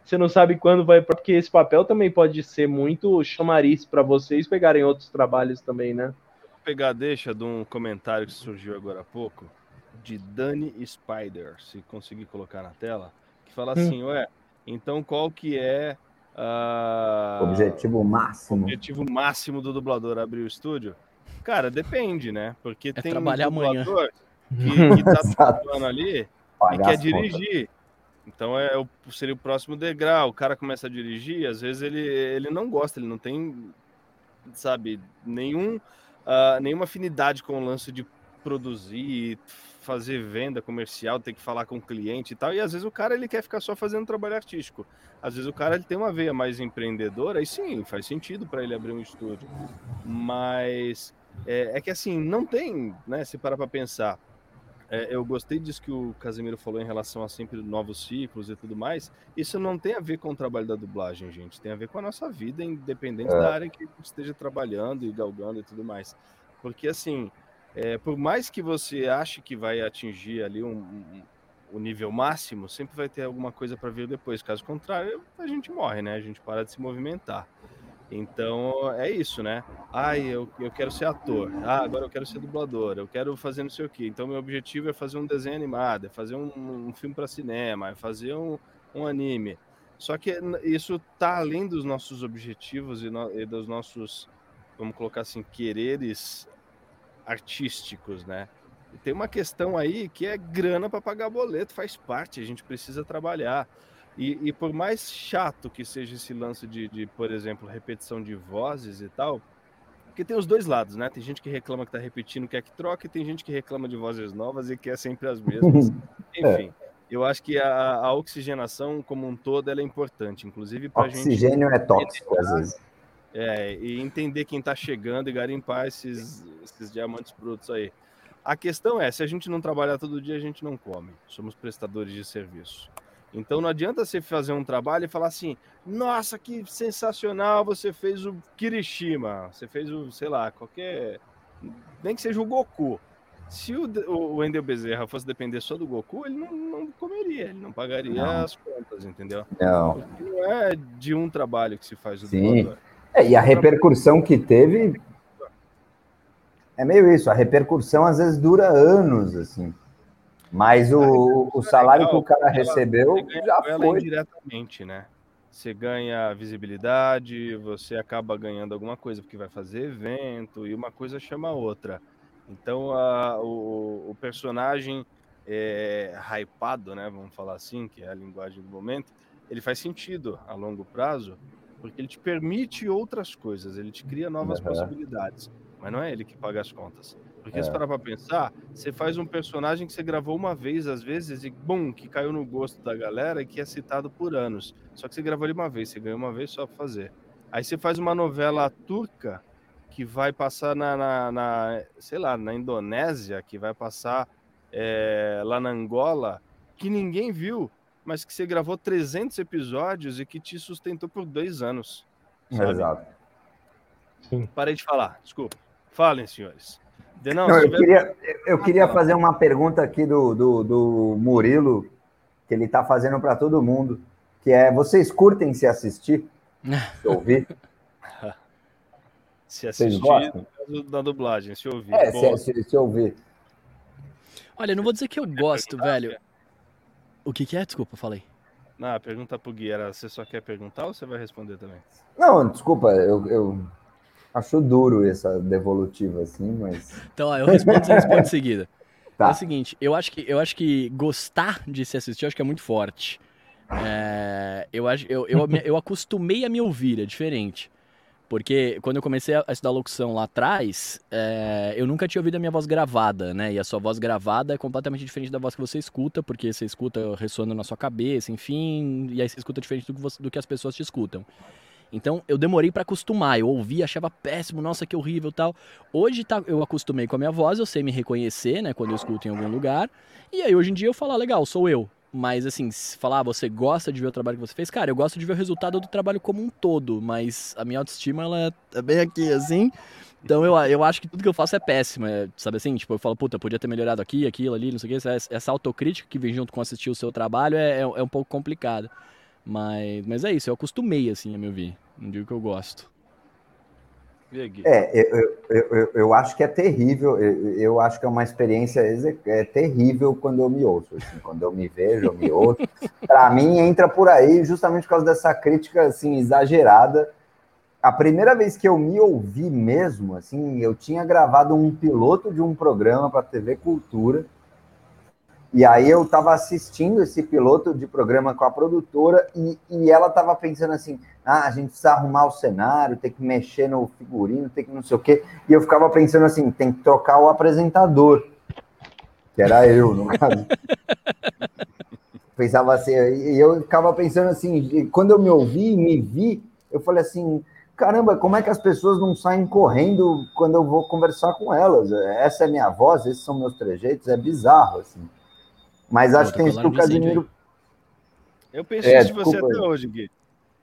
você não sabe quando vai, porque esse papel também pode ser muito chamariz para vocês pegarem outros trabalhos também, né? Vou pegar deixa de um comentário que surgiu agora há pouco de Dani Spider, se conseguir colocar na tela, que fala hum. assim, ué, então qual que é Uh, objetivo máximo. Objetivo máximo do dublador abrir o estúdio? Cara, depende, né? Porque é tem trabalhar um dublador que, (laughs) que tá trabalhando ali Pagar e quer dirigir. Então é o, seria o próximo degrau. O cara começa a dirigir, às vezes ele, ele não gosta, ele não tem, sabe, nenhum, uh, nenhuma afinidade com o lance de produzir, fazer venda comercial, ter que falar com o cliente e tal. E às vezes o cara ele quer ficar só fazendo trabalho artístico. Às vezes o cara ele tem uma veia mais empreendedora, e sim, faz sentido para ele abrir um estúdio. Mas é, é, que assim, não tem, né? Se parar para pensar, é, eu gostei disso que o Casemiro falou em relação a sempre novos ciclos e tudo mais. Isso não tem a ver com o trabalho da dublagem, gente. Tem a ver com a nossa vida, independente é. da área que esteja trabalhando e galgando e tudo mais. Porque, assim, é, por mais que você ache que vai atingir ali um, um, o nível máximo, sempre vai ter alguma coisa para vir depois. Caso contrário, a gente morre, né? A gente para de se movimentar. Então é isso, né? Ah, eu, eu quero ser ator. Ah, agora eu quero ser dublador. Eu quero fazer não sei o quê. Então meu objetivo é fazer um desenho animado, é fazer um, um filme para cinema, é fazer um, um anime. Só que isso tá além dos nossos objetivos e, no, e dos nossos, vamos colocar assim, quereres artísticos, né? E tem uma questão aí que é grana para pagar boleto, faz parte, a gente precisa trabalhar. E, e, por mais chato que seja esse lance de, de, por exemplo, repetição de vozes e tal, porque tem os dois lados, né? Tem gente que reclama que tá repetindo, quer que troque, e tem gente que reclama de vozes novas e quer sempre as mesmas. (laughs) Enfim, é. eu acho que a, a, oxigenação como um todo ela é importante, inclusive para gente. Oxigênio é tóxico às vezes. É, e entender quem está chegando e garimpar esses, esses diamantes brutos aí. A questão é, se a gente não trabalhar todo dia, a gente não come. Somos prestadores de serviço. Então não adianta você fazer um trabalho e falar assim: nossa, que sensacional, você fez o Kirishima, você fez o, sei lá, qualquer. Nem que seja o Goku. Se o, o Wendel Bezerra fosse depender só do Goku, ele não, não comeria, ele não pagaria não. as contas, entendeu? Não. Porque não é de um trabalho que se faz o Sim. É, e a repercussão que teve. É meio isso, a repercussão às vezes dura anos, assim. Mas o, o salário que o cara recebeu já foi. diretamente, né? Você ganha visibilidade, você acaba ganhando alguma coisa porque vai fazer evento e uma coisa chama a outra. Então a, o, o personagem é, hypado, né? Vamos falar assim, que é a linguagem do momento, ele faz sentido a longo prazo porque ele te permite outras coisas, ele te cria novas uhum. possibilidades, mas não é ele que paga as contas. Porque é. se parar pra pensar, você faz um personagem que você gravou uma vez, às vezes, e bum, que caiu no gosto da galera e que é citado por anos. Só que você gravou ele uma vez, você ganhou uma vez só pra fazer. Aí você faz uma novela turca que vai passar na, na, na sei lá, na Indonésia, que vai passar é, lá na Angola, que ninguém viu, mas que você gravou 300 episódios e que te sustentou por dois anos. Sabe? Exato. Sim. Parei de falar, desculpa. Falem, senhores. Não, Não eu, queria, eu queria fazer uma pergunta aqui do, do, do Murilo, que ele está fazendo para todo mundo, que é, vocês curtem se assistir? Se ouvir? (laughs) se assistir da dublagem, se ouvir. É, se, se, se, ouvir. Olha, não vou dizer que eu gosto, velho. O que que é? Desculpa, falei. Não, pergunta pro Gui, era, você só quer perguntar ou você vai responder também? Não, desculpa, eu, eu Acho duro essa devolutiva, assim, mas. Então, ó, eu respondo, você responde em seguida. Tá. (laughs) É o seguinte, eu acho que eu acho que gostar de se assistir, eu acho que é muito forte. É, eu, eu, eu, eu acostumei a me ouvir, é diferente. Porque quando eu comecei a estudar locução lá atrás, é, eu nunca tinha ouvido a minha voz gravada, né? E a sua voz gravada é completamente diferente da voz que você escuta, porque você escuta ressoando na sua cabeça, enfim, e aí você escuta diferente do que, você, do que as pessoas te escutam. Então eu demorei para acostumar. Eu ouvi, achava péssimo, nossa, que horrível tal. Hoje tá, eu acostumei com a minha voz, eu sei me reconhecer, né, quando eu escuto em algum lugar. E aí hoje em dia eu falo, ah, legal, sou eu. Mas assim, se falar, ah, você gosta de ver o trabalho que você fez, cara, eu gosto de ver o resultado do trabalho como um todo, mas a minha autoestima ela é bem aqui assim. Então eu, eu acho que tudo que eu faço é péssimo, é, sabe assim? Tipo, eu falo, puta, podia ter melhorado aqui, aquilo ali, não sei o que. Essa, essa autocrítica que vem junto com assistir o seu trabalho é, é, é um pouco complicada. Mas, mas é isso, eu acostumei assim a me ouvir. Não digo que eu gosto. É, eu, eu, eu, eu, acho que é terrível. Eu, acho que é uma experiência é terrível quando eu me ouço. Assim, quando eu me vejo, eu me ouço. (laughs) Para mim, entra por aí justamente por causa dessa crítica assim, exagerada. A primeira vez que eu me ouvi mesmo, assim, eu tinha gravado um piloto de um programa para TV Cultura e aí eu estava assistindo esse piloto de programa com a produtora e, e ela estava pensando assim, ah, a gente precisa arrumar o cenário, tem que mexer no figurino, tem que não sei o quê. E eu ficava pensando assim, tem que trocar o apresentador, que era eu, no (laughs) caso. Pensava assim, e eu ficava pensando assim, quando eu me ouvi, me vi, eu falei assim, caramba, como é que as pessoas não saem correndo quando eu vou conversar com elas? Essa é minha voz, esses são meus trejeitos, é bizarro, assim. Mas acho que tem isso que o Casimiro. Eu pensei é, isso de você até hoje, Gui.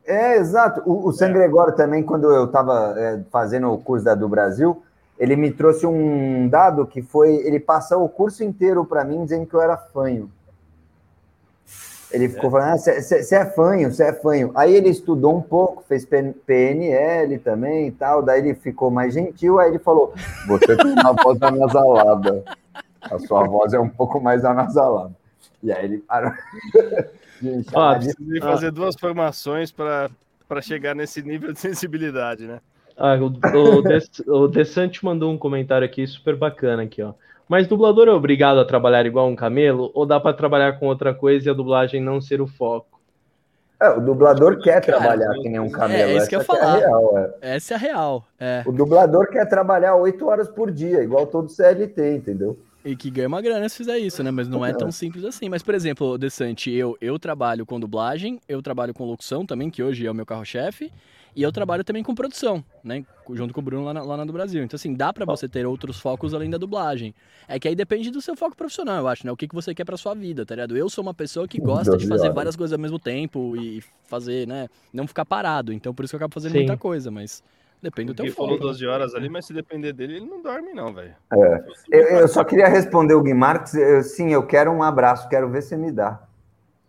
É, exato. O, o San é. Gregório também, quando eu estava é, fazendo o curso da do Brasil, ele me trouxe um dado que foi, ele passou o curso inteiro para mim dizendo que eu era fanho. Ele ficou falando, você ah, é fanho, você é fanho. Aí ele estudou um pouco, fez PNL também e tal, daí ele ficou mais gentil, aí ele falou, você tem uma voz (laughs) anasalada, a sua voz é um pouco mais anasalada. E aí ele parou. (laughs) Gente, ah, precisei fazer duas formações para chegar nesse nível de sensibilidade, né? Ah, o, o, (laughs) o Desante mandou um comentário aqui super bacana aqui, ó. Mas dublador é obrigado a trabalhar igual um camelo ou dá para trabalhar com outra coisa e a dublagem não ser o foco? É, o dublador quer Cara, trabalhar que nem um camelo. É, isso que eu ia falar. É real, é. Essa é a real. É. O dublador quer trabalhar oito horas por dia, igual todo CLT, entendeu? E que ganha uma grana se fizer isso, né? Mas não é tão simples assim. Mas, por exemplo, Desante, eu, eu trabalho com dublagem, eu trabalho com locução também, que hoje é o meu carro-chefe. E eu trabalho também com produção, né? Junto com o Bruno lá na, lá na do Brasil. Então, assim, dá para você ter outros focos além da dublagem. É que aí depende do seu foco profissional, eu acho, né? O que, que você quer pra sua vida, tá ligado? Eu sou uma pessoa que gosta de fazer várias coisas ao mesmo tempo e fazer, né? Não ficar parado. Então, por isso que eu acabo fazendo Sim. muita coisa, mas. Depende do teu foco. Ele falou 12 horas ali, mas se depender dele, ele não dorme, não, velho. É. Eu, eu, só queria responder o Gui Marques. Eu, sim, eu quero um abraço, quero ver se me dá.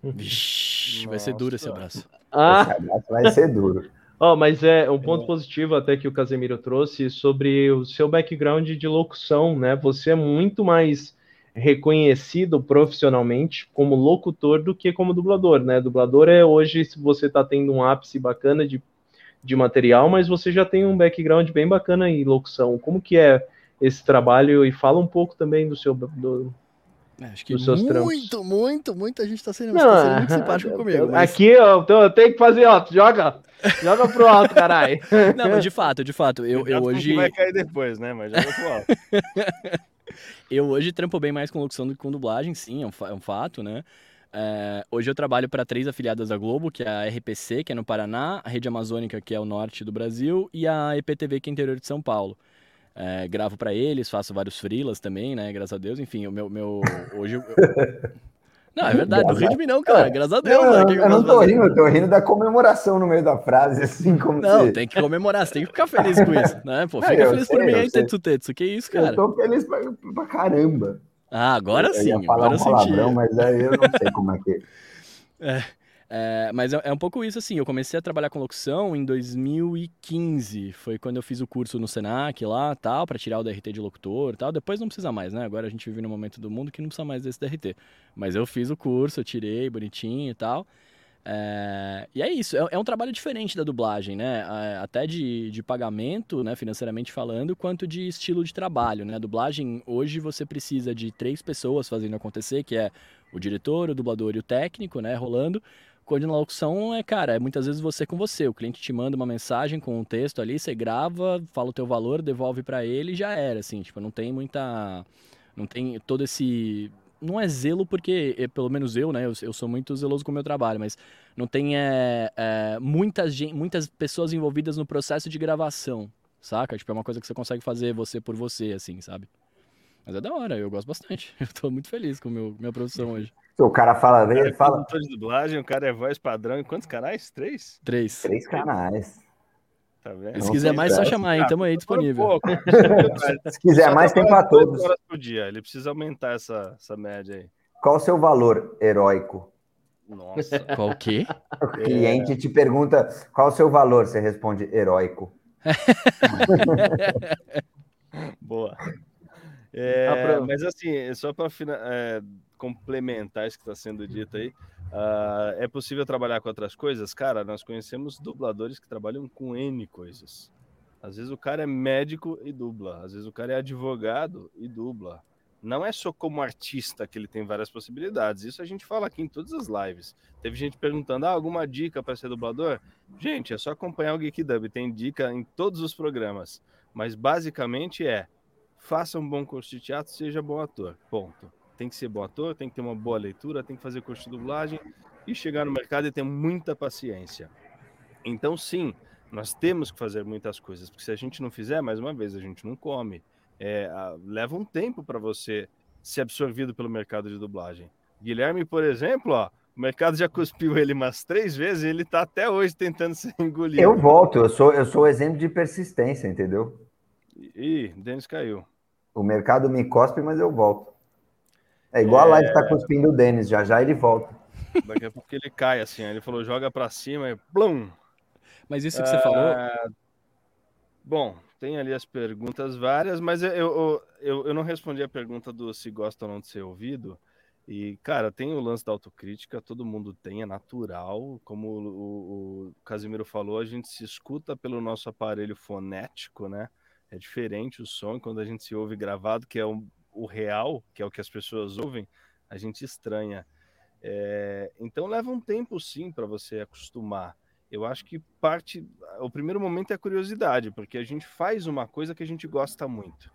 Vixe, vai ser duro esse abraço. Ah. Esse abraço vai ser duro. (laughs) Oh, mas é um ponto positivo até que o Casemiro trouxe sobre o seu background de locução, né? Você é muito mais reconhecido profissionalmente como locutor do que como dublador, né? Dublador é hoje se você está tendo um ápice bacana de, de material, mas você já tem um background bem bacana em locução. Como que é esse trabalho e fala um pouco também do seu do, é, acho que muito, trampos. muito, muito a gente tá sendo, Não, tá sendo muito simpático (laughs) comigo. Mas... Aqui eu, eu tenho que fazer, ó, joga, joga pro alto, caralho. (laughs) Não, mas de fato, de fato, eu, eu hoje... vai cair depois, né, mas joga pro alto. (laughs) eu hoje trampo bem mais com locução do que com dublagem, sim, é um, é um fato, né. É, hoje eu trabalho para três afiliadas da Globo, que é a RPC, que é no Paraná, a Rede Amazônica, que é o norte do Brasil, e a EPTV, que é interior de São Paulo. É, gravo para eles, faço vários freelas também, né? Graças a Deus. Enfim, o meu. meu hoje. Eu... (laughs) Não, é verdade, não ri de mim não, cara. Graças a Deus. Não, né? eu, eu não tô rindo, eu tô rindo da comemoração no meio da frase, assim como Não, se... tem que comemorar, você tem que ficar feliz com isso, né? Pô, fica feliz sei, por mim aí, Tetsu Tetsu. Que isso, cara? Eu tô feliz pra, pra caramba. Ah, agora eu sim, ia falar agora um palavrão, mas aí eu não sei como é que... (laughs) É, é, mas é, é, um pouco isso, assim. Eu comecei a trabalhar com locução em 2015. Foi quando eu fiz o curso no Senac lá, tal, para tirar o DRT de locutor tal. Depois não precisa mais, né? Agora a gente vive num momento do mundo que não precisa mais desse DRT. Mas eu fiz o curso, eu tirei bonitinho e tal. É, e é isso, é, é, um trabalho diferente da dublagem, né? Até de, de pagamento, né, financeiramente falando, quanto de estilo de trabalho, né? A dublagem, hoje você precisa de três pessoas fazendo acontecer, que é o diretor, o dublador e o técnico, né, rolando. Quando na locução é, cara, é muitas vezes você com você. O cliente te manda uma mensagem com um texto ali, você grava, fala o teu valor, devolve para ele e já era, assim. Tipo, não tem muita... Não tem todo esse... Não é zelo porque, é, pelo menos eu, né, eu, eu sou muito zeloso com o meu trabalho, mas não tem é, é, muitas, muitas pessoas envolvidas no processo de gravação, saca? Tipo, é uma coisa que você consegue fazer você por você, assim, sabe? Mas é da hora, eu gosto bastante. (laughs) Eu tô muito feliz com meu, minha produção (laughs) hoje. O cara fala, o cara é fala. de dublagem, o cara é voz padrão. Em quantos canais? Três? Três. Três canais. Tá vendo? Se quiser mais, só chamar, hein? Tamo aí disponível. (laughs) Se quiser mais, tem para todos. horas por dia. Ele precisa aumentar essa, essa média aí. Qual o seu valor heróico? Nossa. (laughs) Qual o quê? O cliente é... te pergunta qual o seu valor, você responde heróico. (laughs) Boa. É, mas assim, só para é, complementar isso que está sendo dito aí, uh, é possível trabalhar com outras coisas? Cara, nós conhecemos dubladores que trabalham com N coisas. Às vezes o cara é médico e dubla, às vezes o cara é advogado e dubla. Não é só como artista que ele tem várias possibilidades. Isso a gente fala aqui em todas as lives. Teve gente perguntando: ah, alguma dica para ser dublador? Gente, é só acompanhar o Geek Dub. Tem dica em todos os programas. Mas basicamente é faça um bom curso de teatro, seja bom ator. Ponto. Tem que ser bom ator, tem que ter uma boa leitura, tem que fazer curso de dublagem e chegar no mercado e ter muita paciência. Então, sim, Nós temos que fazer muitas coisas, porque se a gente não fizer, mais uma vez, a gente não come. É, leva um tempo para você ser absorvido pelo mercado de dublagem. Guilherme, por exemplo, ó, o mercado já cuspiu ele umas três vezes e ele está até hoje tentando (laughs) ser engolido. Eu volto, eu sou, eu sou exemplo de persistência, entendeu? Ih, Denis caiu. O mercado me cospe, mas eu volto. É igual é... a live tá cuspindo o Denis, já já ele volta. Daqui a pouco ele cai assim, ele falou joga para cima e blum. Mas isso que você falou. Bom, tem ali as perguntas várias, mas eu, eu, eu, eu, não respondi a pergunta do se gosta ou não de ser ouvido. E, cara, tem o lance da autocrítica, todo mundo tem, é natural. Como o, o Casimiro falou, a gente se escuta pelo nosso aparelho fonético, né? É diferente o som quando a gente se ouve gravado, que é o, o real, que é o que as pessoas ouvem, a gente estranha. É, então leva um tempo sim para você acostumar. Eu acho que parte. O primeiro momento é a curiosidade, porque a gente faz uma coisa que a gente gosta muito.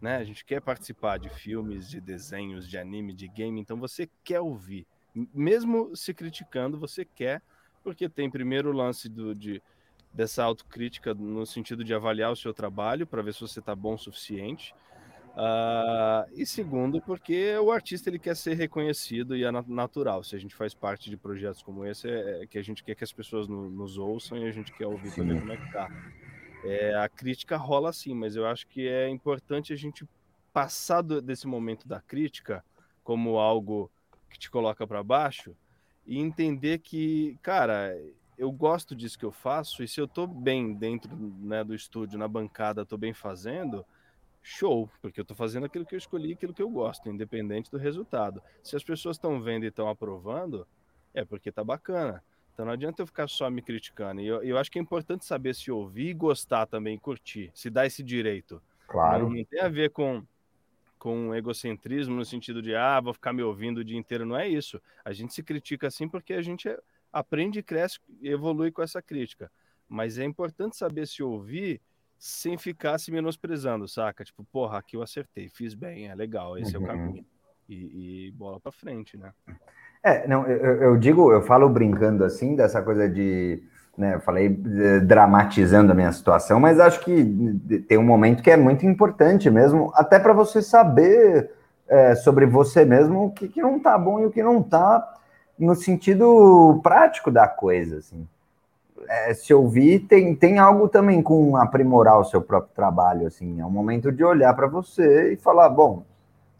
Né? A gente quer participar de filmes, de desenhos, de anime, de game, então você quer ouvir. Mesmo se criticando, você quer, porque tem primeiro o lance do, de, dessa autocrítica no sentido de avaliar o seu trabalho para ver se você está bom o suficiente. Uh, e segundo, porque o artista ele quer ser reconhecido e é natural. Se a gente faz parte de projetos como esse, é, é que a gente quer que as pessoas no, nos ouçam e a gente quer ouvir também como é que tá. É, a crítica rola sim, mas eu acho que é importante a gente passar do, desse momento da crítica como algo que te coloca para baixo e entender que, cara, eu gosto disso que eu faço e se eu tô bem dentro né, do estúdio, na bancada, tô bem fazendo, show, porque eu estou fazendo aquilo que eu escolhi, aquilo que eu gosto, independente do resultado. Se as pessoas estão vendo e estão aprovando, é porque tá bacana. Então não adianta eu ficar só me criticando. E eu, eu acho que é importante saber se ouvir, gostar também, curtir, se dá esse direito. Claro. Não, não tem a ver com com egocentrismo no sentido de ah, vou ficar me ouvindo o dia inteiro, não é isso. A gente se critica assim porque a gente aprende, cresce e evolui com essa crítica. Mas é importante saber se ouvir sem ficar se menosprezando, saca? Tipo, porra, aqui eu acertei, fiz bem, é legal, esse uhum. é o uhum. caminho. E, e, bola para frente, né? É, não, eu, eu, digo, eu falo brincando assim, dessa coisa de, né, eu falei dramatizando a minha situação, mas acho que tem um momento que é muito importante mesmo, até para você saber é, sobre você mesmo o que, que não tá bom e o que não tá, no sentido prático da coisa, assim é, se ouvir, tem, tem algo também com aprimorar o seu próprio trabalho, assim, é um momento de olhar para você e falar, bom,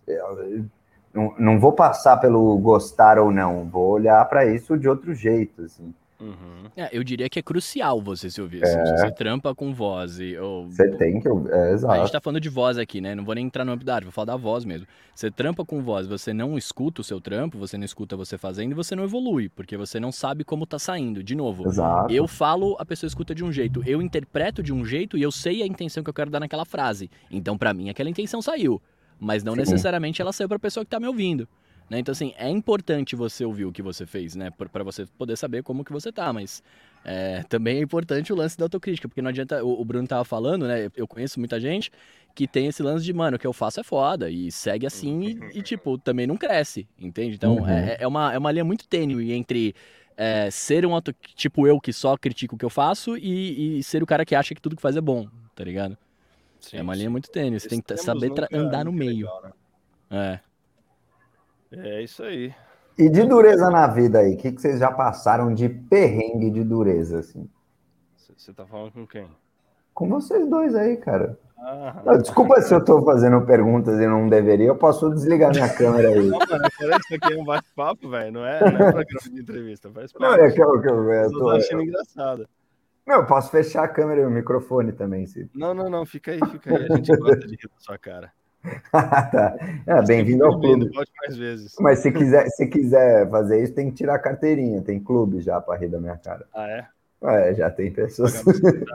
eu, não, não vou passar pelo gostar ou não, vou olhar para isso de outro jeito, assim. Uhum. É, eu diria que é crucial você se ouvir. É. Você trampa com voz. E, ou, você tem que ouvir. É, exato. A gente tá falando de voz aqui, né? Não vou nem entrar no âmbito vou falar da voz mesmo. Você trampa com voz, você não escuta o seu trampo, você não escuta você fazendo e você não evolui, porque você não sabe como tá saindo. De novo, exato. eu falo, a pessoa escuta de um jeito, eu interpreto de um jeito e eu sei a intenção que eu quero dar naquela frase. Então, para mim, aquela intenção saiu. Mas não Sim. necessariamente ela saiu pra pessoa que tá me ouvindo. Né? Então, assim, é importante você ouvir o que você fez, né? para você poder saber como que você tá, mas é, também é importante o lance da autocrítica, porque não adianta, o, o, Bruno tava falando, né? Eu conheço muita gente que tem esse lance de, mano, o que eu faço é foda, e segue assim e, e tipo, também não cresce, entende? Então, uhum. é, é, uma, é uma linha muito tênue entre é, ser um auto, tipo eu que só critico o que eu faço e, e, ser o cara que acha que tudo que faz é bom, tá ligado? Sim, é uma linha muito tênue, você tem que saber andar no meio. Legal, né? É. É isso aí. E de dureza na vida aí, o que, que vocês já passaram de perrengue de dureza, assim? Você tá falando com quem? Com vocês dois aí, cara. Ah, não, desculpa se eu tô fazendo perguntas e não deveria, eu posso desligar minha câmera aí. (laughs) Não, mano, parece que aqui é um bate-papo, velho, não é, não é programa de entrevista, faz Não, é que eu, que eu, eu tô achando engraçado. Não, eu posso fechar a câmera e o microfone também, se. Não, não, não, fica aí, fica aí, a gente gosta de rir da sua cara. (laughs) tá. É, bem-vindo ao clube. Pode mais vezes. Mas se quiser, se quiser fazer isso, tem que tirar a carteirinha. Tem clube já para rir da minha cara. Ah, é? É, já tem pessoas.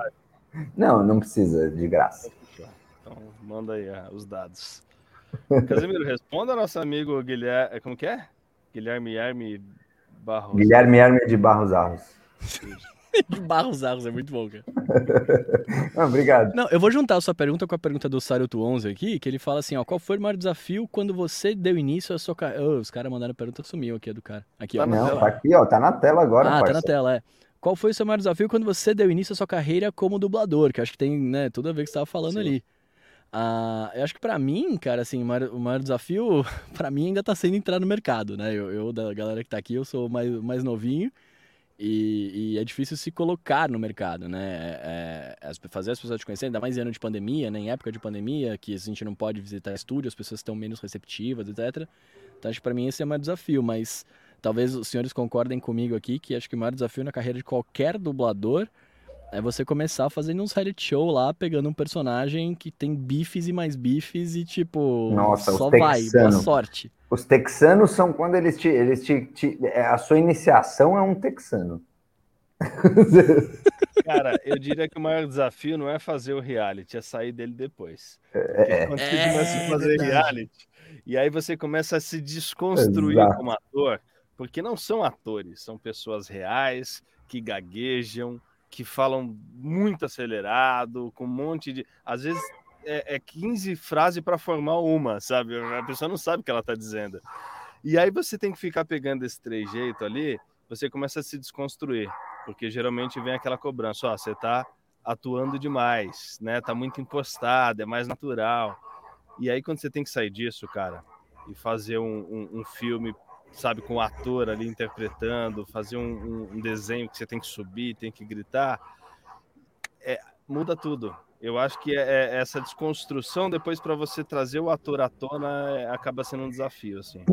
(laughs) não, não precisa, de graça. Então, manda aí uh, os dados. Casimiro, responda nosso amigo Guilherme. Como que é? Guilherme Arme Barros. Guilherme Arme de Barros Arros. De (laughs) Barros Arros, é muito bom, cara. (laughs) Não, obrigado. Não, eu vou juntar a sua pergunta com a pergunta do Saruto 11 aqui, que ele fala assim, ó, qual foi o maior desafio quando você deu início à sua carreira? Oh, os caras mandaram a pergunta, sumiu aqui, é do cara. Aqui, ó. Não, tá aqui, ó, tá na tela agora, Ah, parceiro. tá na tela, é. qual foi o seu maior desafio quando você deu início à sua carreira como dublador? Que eu acho que tem né, tudo a ver com o que você estava falando Sim. ali. Ah, eu acho que para mim, cara, assim, o maior, o maior desafio (laughs) para mim ainda tá sendo entrar no mercado, né? Eu, eu, da galera que tá aqui, eu sou mais, mais novinho e, e é difícil se colocar no mercado, né? É, é, fazer as pessoas te conhecerem, ainda mais em ano de pandemia, né? Em época de pandemia, que a gente não pode visitar estúdio, as pessoas estão menos receptivas, etc. Então acho que para mim esse é o maior desafio, mas talvez os senhores concordem comigo aqui que acho que o maior desafio na carreira de qualquer dublador é você começar fazendo uns reality show lá, pegando um personagem que tem bifes e mais bifes e tipo, Nossa, só vai, boa sorte. Os texanos são quando eles te, eles te, te é, a sua iniciação é um texano. (laughs) (laughs) Cara, eu diria que o maior desafio não é fazer o reality, é sair dele depois. É, quando você é, começa a fazer verdade. reality, e aí você começa a se desconstruir Exato. como ator, porque não são atores, são pessoas reais que gaguejam, que falam muito acelerado, com um monte de. Às vezes é, é 15 frases para formar uma, sabe? A pessoa não sabe o que ela está dizendo. E aí você tem que ficar pegando esse trejeito ali, você começa a se desconstruir, porque geralmente vem aquela cobrança, ó, você está atuando demais, né? Tá muito impostado, é mais natural. E aí quando você tem que sair disso, cara, e fazer um, um, um filme sabe, com o ator ali interpretando, fazer um, um, desenho que você tem que subir, tem que gritar, é, muda tudo. Eu acho que é, é essa desconstrução depois para você trazer o ator à tona é, acaba sendo um desafio, assim.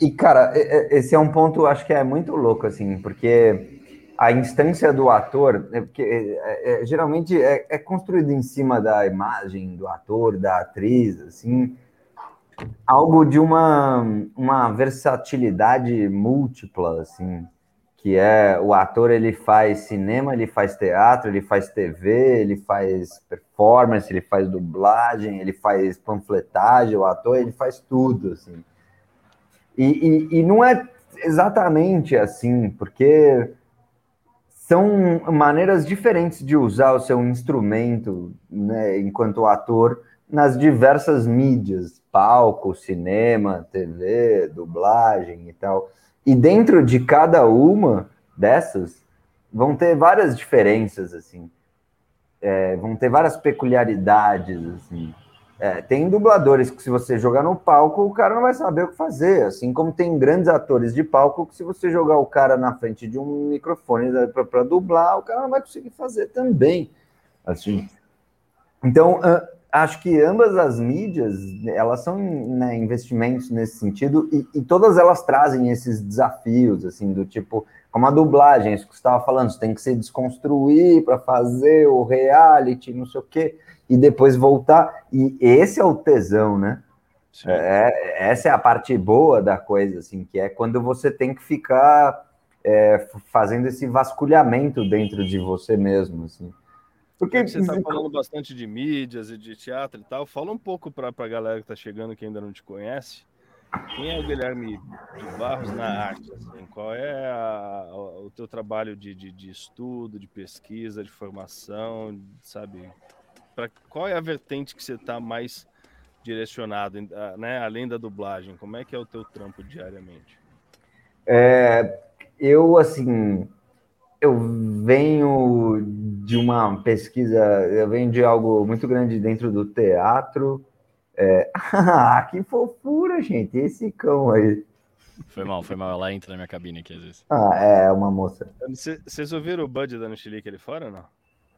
E cara, esse é um ponto, acho que é muito louco, assim, porque a instância do ator, é porque é, é, geralmente é, é construído em cima da imagem do ator, da atriz, assim, algo de uma, uma versatilidade múltipla, assim, que é o ator ele faz cinema, ele faz teatro, ele faz TV, ele faz performance, ele faz dublagem, ele faz panfletagem, o ator ele faz tudo, assim. E, e, e não é exatamente assim, porque são maneiras diferentes de usar o seu instrumento, né, enquanto ator, nas diversas mídias, palco, cinema, TV, dublagem e tal. E dentro de cada uma dessas vão ter várias diferenças assim, é, vão ter várias peculiaridades assim. É, tem dubladores que se você jogar no palco o cara não vai saber o que fazer, assim como tem grandes atores de palco que se você jogar o cara na frente de um microfone para dublar o cara não vai conseguir fazer também, assim. Então acho que ambas as mídias, elas são né, investimentos nesse sentido e, e, todas elas trazem esses desafios, assim, do tipo, como a dublagem, isso que você estava falando, você tem que se desconstruir para fazer o reality, não sei o quê, e depois voltar, e esse é o tesão, né? É, essa é a parte boa da coisa, assim, que é quando você tem que ficar é, fazendo esse vasculhamento dentro de você mesmo, assim. Porque você está falando bastante de mídias e de teatro e tal. Fala um pouco para a galera que está chegando que ainda não te conhece. Quem é o Guilherme de Barros na arte? Assim? Qual é a, o teu trabalho de, de, de, estudo, de pesquisa, de formação, sabe? Pra, qual é a vertente que você está mais direcionado, né? Além da dublagem, como é que é o teu trampo diariamente? É, eu assim, eu venho de uma pesquisa, eu venho de algo muito grande dentro do teatro. É... ah, (laughs) que fofura, gente, esse cão aí. Foi mal, foi mal. Ela entra na minha cabine aqui às vezes. Ah, é, uma moça. Vocês ouviram o Bud dando chilique ali fora ou não?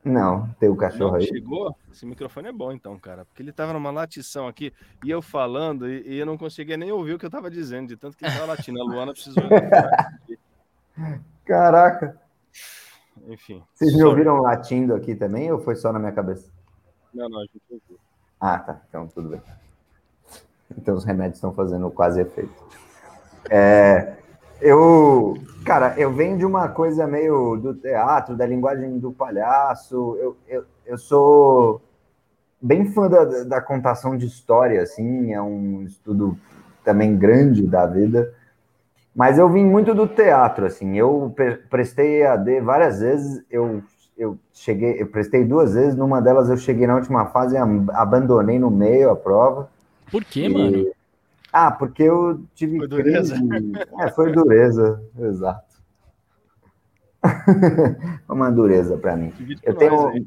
Não, tem o cachorro não, aí. Chegou? Esse microfone é bom então, cara. Porque ele tava numa latição aqui e eu falando e, e eu não conseguia nem ouvir o que eu tava dizendo, de tanto que ele tava latindo. A Luana precisou. (laughs) Caraca. Enfim. Vocês me ouviram latindo aqui também ou foi só na minha cabeça? Não, não, a gente ouviu. Ah, tá. Então tudo bem. Então os remédios estão fazendo quase efeito. É, eu, cara, eu venho de uma coisa meio do teatro, da linguagem do palhaço. Eu, eu, eu sou bem fã da, da contação de história, assim, é um estudo também grande da vida. Mas eu vim muito do teatro, assim. Eu prestei EAD várias vezes. Eu, eu cheguei, eu prestei duas vezes. Numa delas eu cheguei na última fase e abandonei no meio a prova. Por quê, e... mano? Ah, porque eu tive foi dureza. É, foi dureza, exato. (laughs) uma dureza para mim. Divide Eu com tenho. nós aí.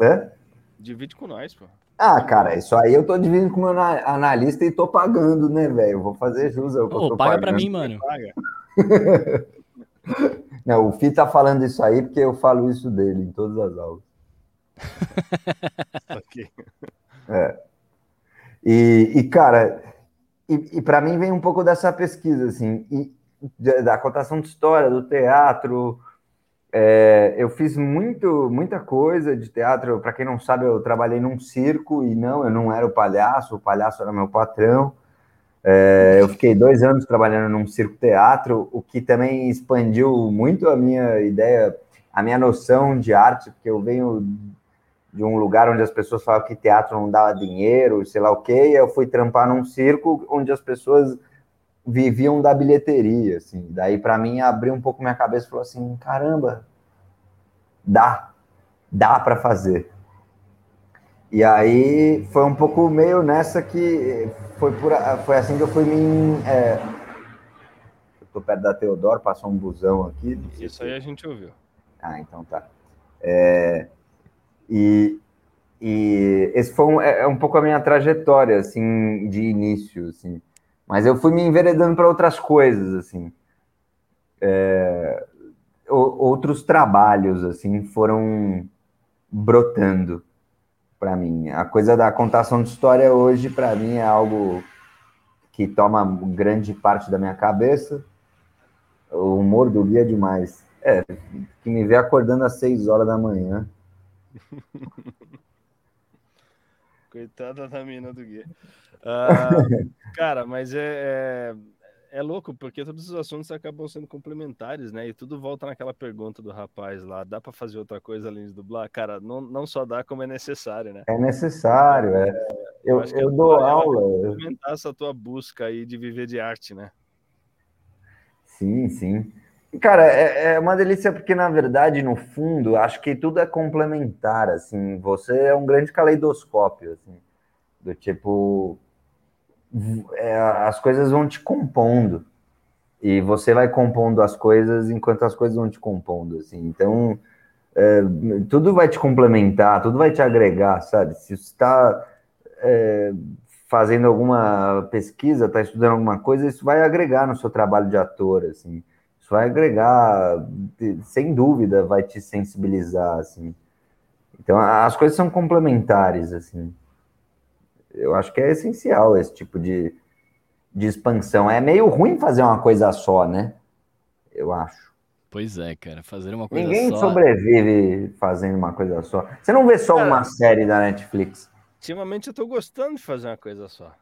Hã? Divide com nós, pô. Ah, cara, isso aí eu tô dividindo com o meu ana- analista e tô pagando, né, velho? Eu Vou fazer jus ao que eu Ô, tô paga pra pagando. mim, mano. Paga. (laughs) Não, o Fih tá falando isso aí porque eu falo isso dele em todas as aulas. (laughs) Ok. E, e, cara, e, e para mim vem um pouco dessa pesquisa, assim, e da, da contação de história, do teatro. É, eu fiz muito, muita coisa de teatro. Para quem não sabe, eu trabalhei num circo e não, eu não era o palhaço, o palhaço era meu patrão. É, eu fiquei dois anos trabalhando num circo-teatro, o que também expandiu muito a minha ideia, a minha noção de arte, porque eu venho de um lugar onde as pessoas falavam que teatro não dava dinheiro, sei lá o quê, e eu fui trampar num circo onde as pessoas viviam da bilheteria, assim. Daí, para mim, abriu um pouco minha cabeça e falou assim: caramba, dá, dá para fazer. E aí foi um pouco meio nessa que foi, por, foi assim que eu fui me. É... Eu tô perto da Teodoro, passou um busão aqui. Isso aí a gente ouviu. ah, então tá. É, e, e esse foi um, é, é um pouco a minha trajetória, assim, de início, assim. Mas eu fui me enveredando para outras coisas, assim. É, outros trabalhos, assim, foram brotando para mim. A coisa da contação de história hoje, para mim, é algo que toma grande parte da minha cabeça. O humor do Gui é demais. É, que me vê acordando às 6 horas da manhã. (laughs) Coitada da mina do Gui. (laughs) Ah, cara, mas é, é, é louco, porque todos os assuntos acabam sendo complementares, né? E tudo volta naquela pergunta do rapaz lá: dá pra fazer outra coisa além de dublar? Cara, não, não só dá, como é necessário, né? É necessário, é. Eu, acho que eu dou é aula. eu- Complementar essa tua busca aí de viver de arte, né? Sim, sim. Cara, é, é uma delícia porque, na verdade, no fundo, acho que tudo é complementar, assim. Você é um grande caleidoscópio, assim. Do tipo... é, as coisas vão te compondo. E você vai compondo as coisas enquanto as coisas vão te compondo, assim. Então, é, tudo vai te complementar, tudo vai te agregar, sabe? Se você está fazendo alguma pesquisa, está estudando alguma coisa, isso vai agregar no seu trabalho de ator, assim. Isso vai agregar, sem dúvida, vai te sensibilizar, assim. Então, as coisas são complementares, assim. Eu acho que é essencial esse tipo de, de expansão. É meio ruim fazer uma coisa só, né? Eu acho. Pois é, cara, fazer uma coisa Ninguém só. sobrevive fazendo uma coisa só. Você não vê só Cara, uma série da Netflix. Ultimamente eu tô gostando de fazer uma coisa só.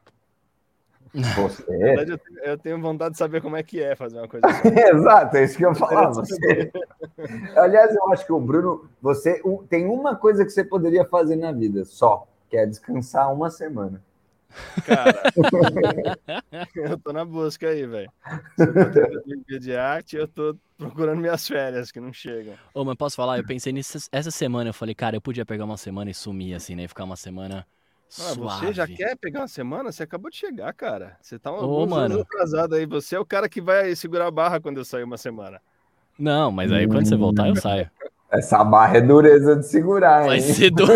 (laughs) Na Você. verdade, eu tenho, eu tenho vontade de saber como é que é fazer uma coisa (laughs) só. Exato, é isso que eu de Você... (laughs) Aliás, eu acho que o Bruno, você tem uma coisa que você poderia fazer na vida só, que é descansar uma semana. Cara, eu tô na busca aí, velho. Se eu tô tentando viver de arte, eu tô procurando minhas férias, que não chegam. Ô, mas posso falar? Eu pensei nisso essa semana. Eu falei, cara, eu podia pegar uma semana e sumir, assim, né? Ficar uma semana Ah, você já quer pegar uma semana? Você acabou de chegar, cara. Você tá um Ô, mano. atrasado aí. Você é o cara que vai segurar a barra quando eu sair uma semana. Não, mas aí quando você voltar, eu saio. (laughs) Essa barra é dureza de segurar, Vai hein? ser do... (laughs)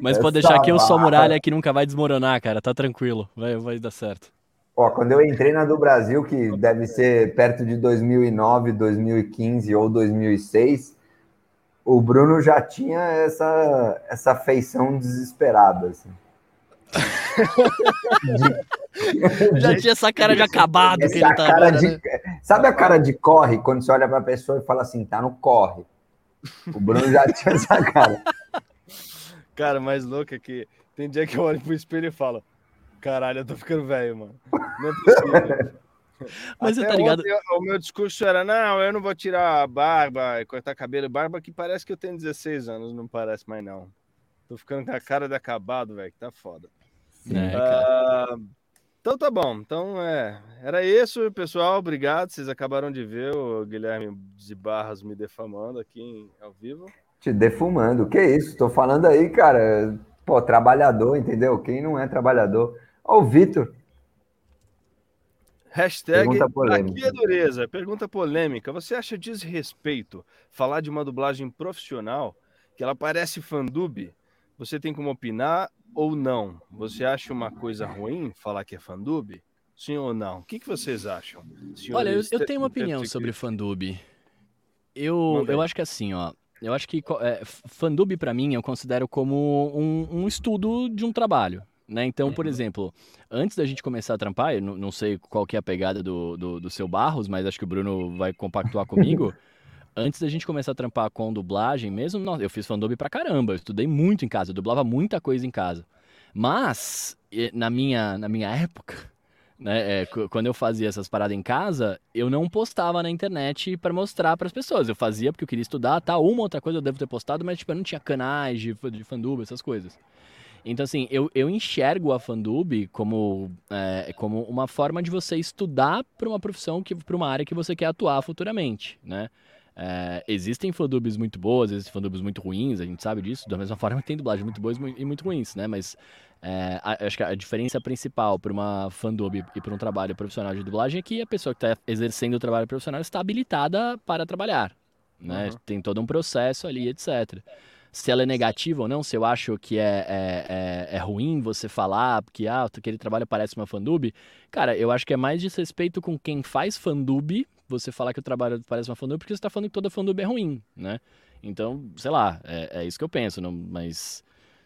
Mas pode Essa deixar que eu sou a muralha que nunca vai desmoronar, cara. Tá tranquilo. Vai, vai dar certo. Ó, quando eu entrei na do Brasil, que deve ser perto de 2009, 2015 ou 2006, o Bruno já tinha essa, essa feição desesperada, assim. (laughs) Já tinha essa cara de acabado que Essa ele tá cara agora, de... né? Sabe a cara de corre, quando você olha pra pessoa e fala assim, tá no corre? O Bruno já tinha (laughs) essa cara. Cara, mais louco é que tem dia que eu olho pro espelho e falo: Caralho, eu tô ficando velho, mano. Não é possível. (laughs) (laughs) Mas você Até tá ligado? ontem, o meu discurso era: não, eu não vou tirar a barba, cortar cabelo, barba que parece que eu tenho 16 anos, não parece mais não. Tô ficando com a cara de acabado, velho, que tá foda. É. Ah, então tá bom. Então é, era isso, pessoal. Obrigado. Vocês acabaram de ver o Guilherme de Barras me defamando aqui em- ao vivo. Te defumando. Que isso? Tô falando aí, cara. Pô, trabalhador, entendeu? Quem não é trabalhador? Ó, o Vitor. Hashtag Pergunta polêmica. aqui é dureza. Pergunta polêmica. Você acha desrespeito falar de uma dublagem profissional que ela parece fandub? Você tem como opinar ou não? Você acha uma coisa ruim falar que é fandub? Sim ou não? O que, que vocês acham? Olha, eu, eu tenho uma opinião sobre fandub. Eu, eu acho que assim, ó. Eu acho que é, fandub pra mim eu considero como um, um estudo de um trabalho, né? Então, por exemplo, antes da gente começar a trampar, eu não, não sei qual que é a pegada do, do, do seu Barros, mas acho que o Bruno vai compactuar comigo. (laughs) Antes da gente começar a trampar com dublagem mesmo, nossa, eu fiz fandub pra caramba, eu estudei muito em casa, eu dublava muita coisa em casa. Mas, na minha, na minha época, (laughs) né, é, qu- quando eu fazia essas paradas em casa, eu não postava na internet pra mostrar pras pessoas. Eu fazia porque eu queria estudar, tá? Uma outra coisa eu devo ter postado, mas tipo, eu não tinha canais de, de fandub, essas coisas. Então, assim, eu, eu enxergo a fandub como, é, como uma forma de você estudar para uma profissão, para uma área que você quer atuar futuramente, né? É, existem fandubs muito boas, existem fandubs muito ruins, a gente sabe disso, da mesma (laughs) forma que tem dublagem muito boas e mu- muito ruins, né? Mas é, a- acho que a diferença principal para uma fandub e para um trabalho profissional de dublagem é que a pessoa que está exercendo o trabalho profissional está habilitada para trabalhar, né? Uhum. Tem todo um processo ali, etc. Se ela é negativa ou não, se eu acho que é, é, é, é ruim você falar que ah, aquele trabalho parece uma fandub, cara, eu acho que é mais desrespeito com quem faz fandub você falar que o trabalho parece uma fandub porque você está falando que toda fandub é ruim, né? Então, sei lá, é, é isso que eu penso, não, mas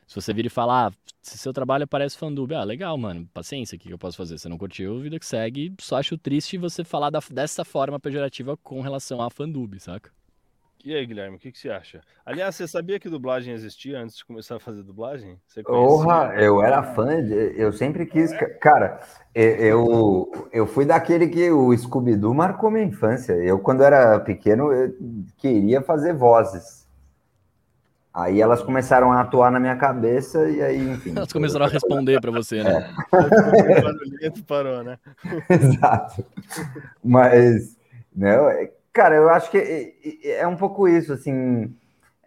se você vir e falar, ah, se seu trabalho parece fandub, ah, legal, mano, paciência, o que eu posso fazer? Você não curtiu, vida que segue, só acho triste você falar da- dessa forma pejorativa com relação à fandub, saca? E aí, Guilherme, o que, que você acha? Aliás, você sabia que dublagem existia antes de começar a fazer dublagem? Você? Porra, eu era fã, de, eu sempre quis. ca- Cara, eu, eu fui daquele que o Scooby-Doo marcou minha infância. Eu, quando era pequeno, eu queria fazer vozes. Aí elas começaram a atuar na minha cabeça, e aí, enfim. Elas começaram a responder pra você, né? Barulhento parou, né? (laughs) Exato. Mas, não, é- cara, eu acho que é, é- é um pouco isso, assim.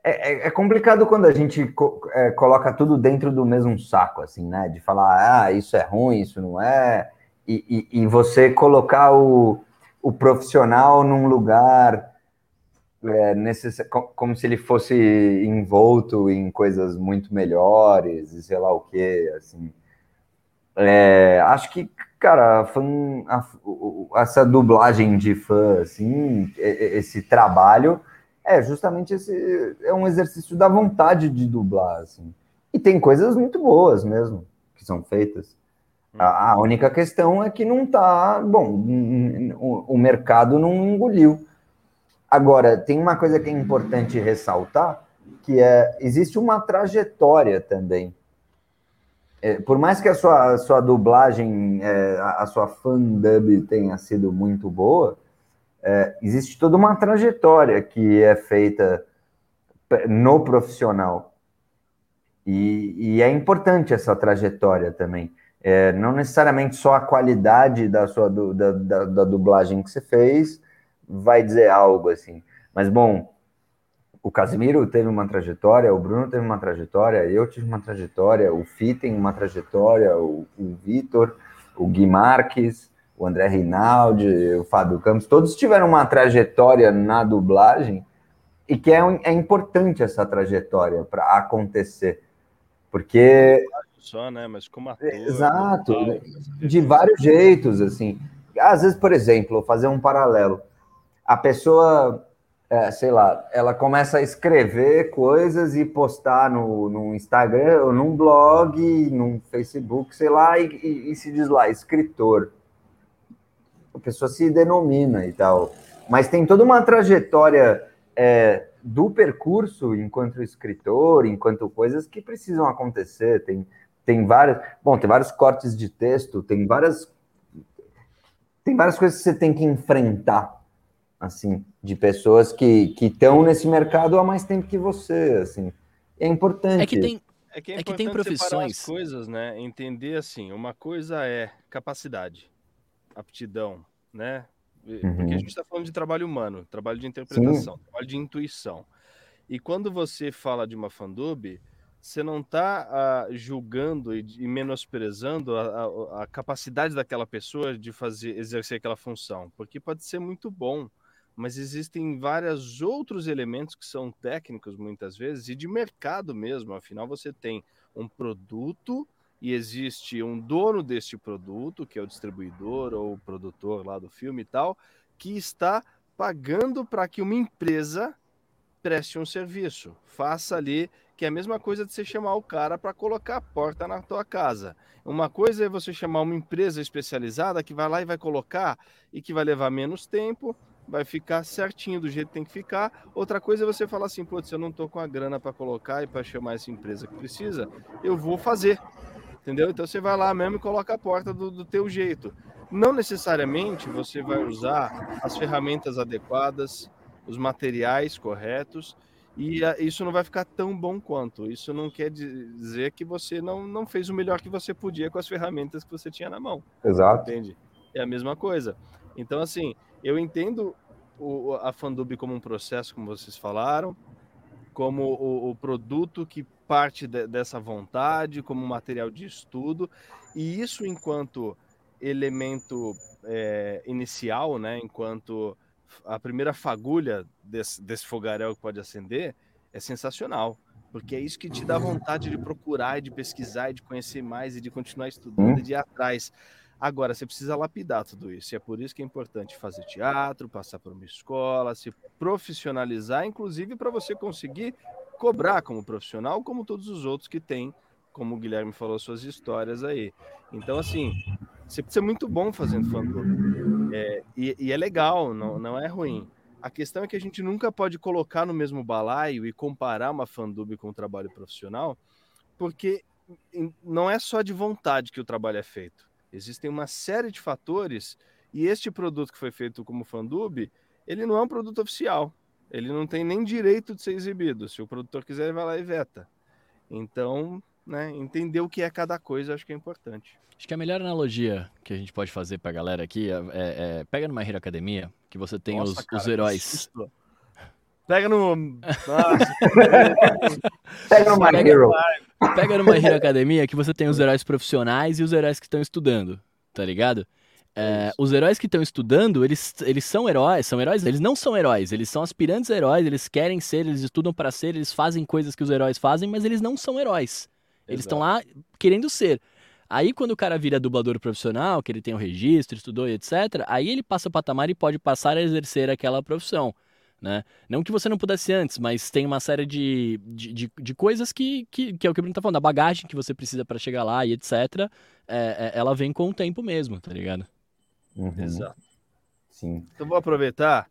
É, é- é complicado quando a gente co- é, coloca tudo dentro do mesmo saco, assim, né? De falar, ah, isso é ruim, isso não é. E, e- e você colocar o, o profissional num lugar é, necess- co- como se ele fosse envolto em coisas muito melhores e sei lá o quê, assim. É, acho que, cara, fã, a- o- o- essa dublagem de fã, assim, esse trabalho, é justamente esse, é um exercício da vontade de dublar, assim. E tem coisas muito boas mesmo que são feitas. A, a única questão é que não tá, bom, o, o mercado não engoliu. Agora, tem uma coisa que é importante ressaltar, que é, existe uma trajetória também é, por mais que a sua, a sua dublagem, é, a, a sua fandub tenha sido muito boa, é, existe toda uma trajetória que é feita no profissional. E, e é importante essa trajetória também. É, não necessariamente só a qualidade da sua da, da, da dublagem que você fez vai dizer algo assim. Mas, bom, o Casimiro teve uma trajetória, o Bruno teve uma trajetória, eu tive uma trajetória, o Fi tem uma trajetória, o, o Vitor, o Gui Marques, o André Rinaldi, o Fábio Campos, todos tiveram uma trajetória na dublagem e que é, é importante essa trajetória para acontecer. Porque Só, né? Mas como ator. Exato, tal, né? de vários jeitos, assim. Às vezes, por exemplo, fazer um paralelo. A pessoa, é, sei lá, ela começa a escrever coisas e postar no, no Instagram, ou num blog, num Facebook, sei lá, e, e- e se diz lá, escritor. A pessoa se denomina e tal. Mas tem toda uma trajetória é, do percurso enquanto escritor, enquanto coisas que precisam acontecer. Tem, tem várias. Bom, tem vários cortes de texto, tem várias. Tem várias coisas que você tem que enfrentar, assim, de pessoas que estão nesse mercado há mais tempo que você, assim. É importante. É que tem, É que é, É que tem profissões- as coisas, né? Entender assim, uma coisa é capacidade, aptidão, né? E- Porque Uhum. a gente está falando de trabalho humano, trabalho de interpretação, trabalho de intuição. E quando você fala de uma fandub, você não está uh, julgando e, e menosprezando a, a, a, capacidade daquela pessoa de fazer exercer aquela função, porque pode ser muito bom, mas existem vários outros elementos que são técnicos muitas vezes e de mercado mesmo. Afinal, você tem um produto e existe um dono deste produto, que é o distribuidor ou o produtor lá do filme e tal, que está pagando para que uma empresa preste um serviço, faça ali que é a mesma coisa de você chamar o cara para colocar a porta na tua casa. Uma coisa é você chamar uma empresa especializada que vai lá e vai colocar e que vai levar menos tempo, vai ficar certinho do jeito que tem que ficar. Outra coisa é você falar assim, putz, eu não tô com a grana para colocar e para chamar essa empresa que precisa, eu vou fazer. Entendeu? Então você vai lá mesmo e coloca a porta do, do teu jeito. Não necessariamente você vai usar as ferramentas adequadas, os materiais corretos, e isso não vai ficar tão bom quanto. Isso não quer dizer que você não, não fez o melhor que você podia com as ferramentas que você tinha na mão. Exato. Entende? É a mesma coisa. Então, assim, eu entendo o, a Fandub como um processo, como vocês falaram, como o, o produto que parte de, dessa vontade, como material de estudo, e isso enquanto elemento é, inicial, né, enquanto a primeira fagulha desse, desse fogaréu que pode acender é sensacional, porque é isso que te dá vontade de procurar, de pesquisar, de conhecer mais e de continuar estudando, e de ir atrás. Agora, você precisa lapidar tudo isso, e é por isso que é importante fazer teatro, passar por uma escola, se profissionalizar, inclusive para você conseguir cobrar como profissional, como todos os outros que têm, como o Guilherme falou, suas histórias aí. Então, assim, você precisa ser muito bom fazendo fã-clube. É, e, e, é legal, não, não é ruim. A questão é que a gente nunca pode colocar no mesmo balaio e comparar uma fandub com um trabalho profissional, porque não é só de vontade que o trabalho é feito. Existem uma série de fatores e este produto que foi feito como fandub, ele não é um produto oficial. Ele não tem nem direito de ser exibido. Se o produtor quiser, ele vai lá e veta. Então, né, entender o que é cada coisa, acho que é importante. Acho que a melhor analogia que a gente pode fazer pra galera aqui é, é, é pega numa Hero Academia, que você tem Nossa, os, cara, os heróis. Pega no. (laughs) pega no My pega, Hero. Pega numa Hero Academia que você tem os heróis profissionais e os heróis que estão estudando, tá ligado? É, os heróis que estão estudando, eles, eles são heróis, são heróis, eles não são heróis, eles são aspirantes a heróis, eles querem ser, eles estudam para ser, eles fazem coisas que os heróis fazem, mas eles não são heróis. Eles estão lá querendo ser. Aí, quando o cara vira dublador profissional, que ele tem o registro, estudou e etc., aí ele passa o patamar e pode passar a exercer aquela profissão. Né? Não que você não pudesse antes, mas tem uma série de, de, de, de coisas que, que, que, é o que o Bruno tá falando, a bagagem que você precisa para chegar lá e etc., é, é, ela vem com o tempo mesmo, tá ligado? Uhum. Exato. Sim. Então vou aproveitar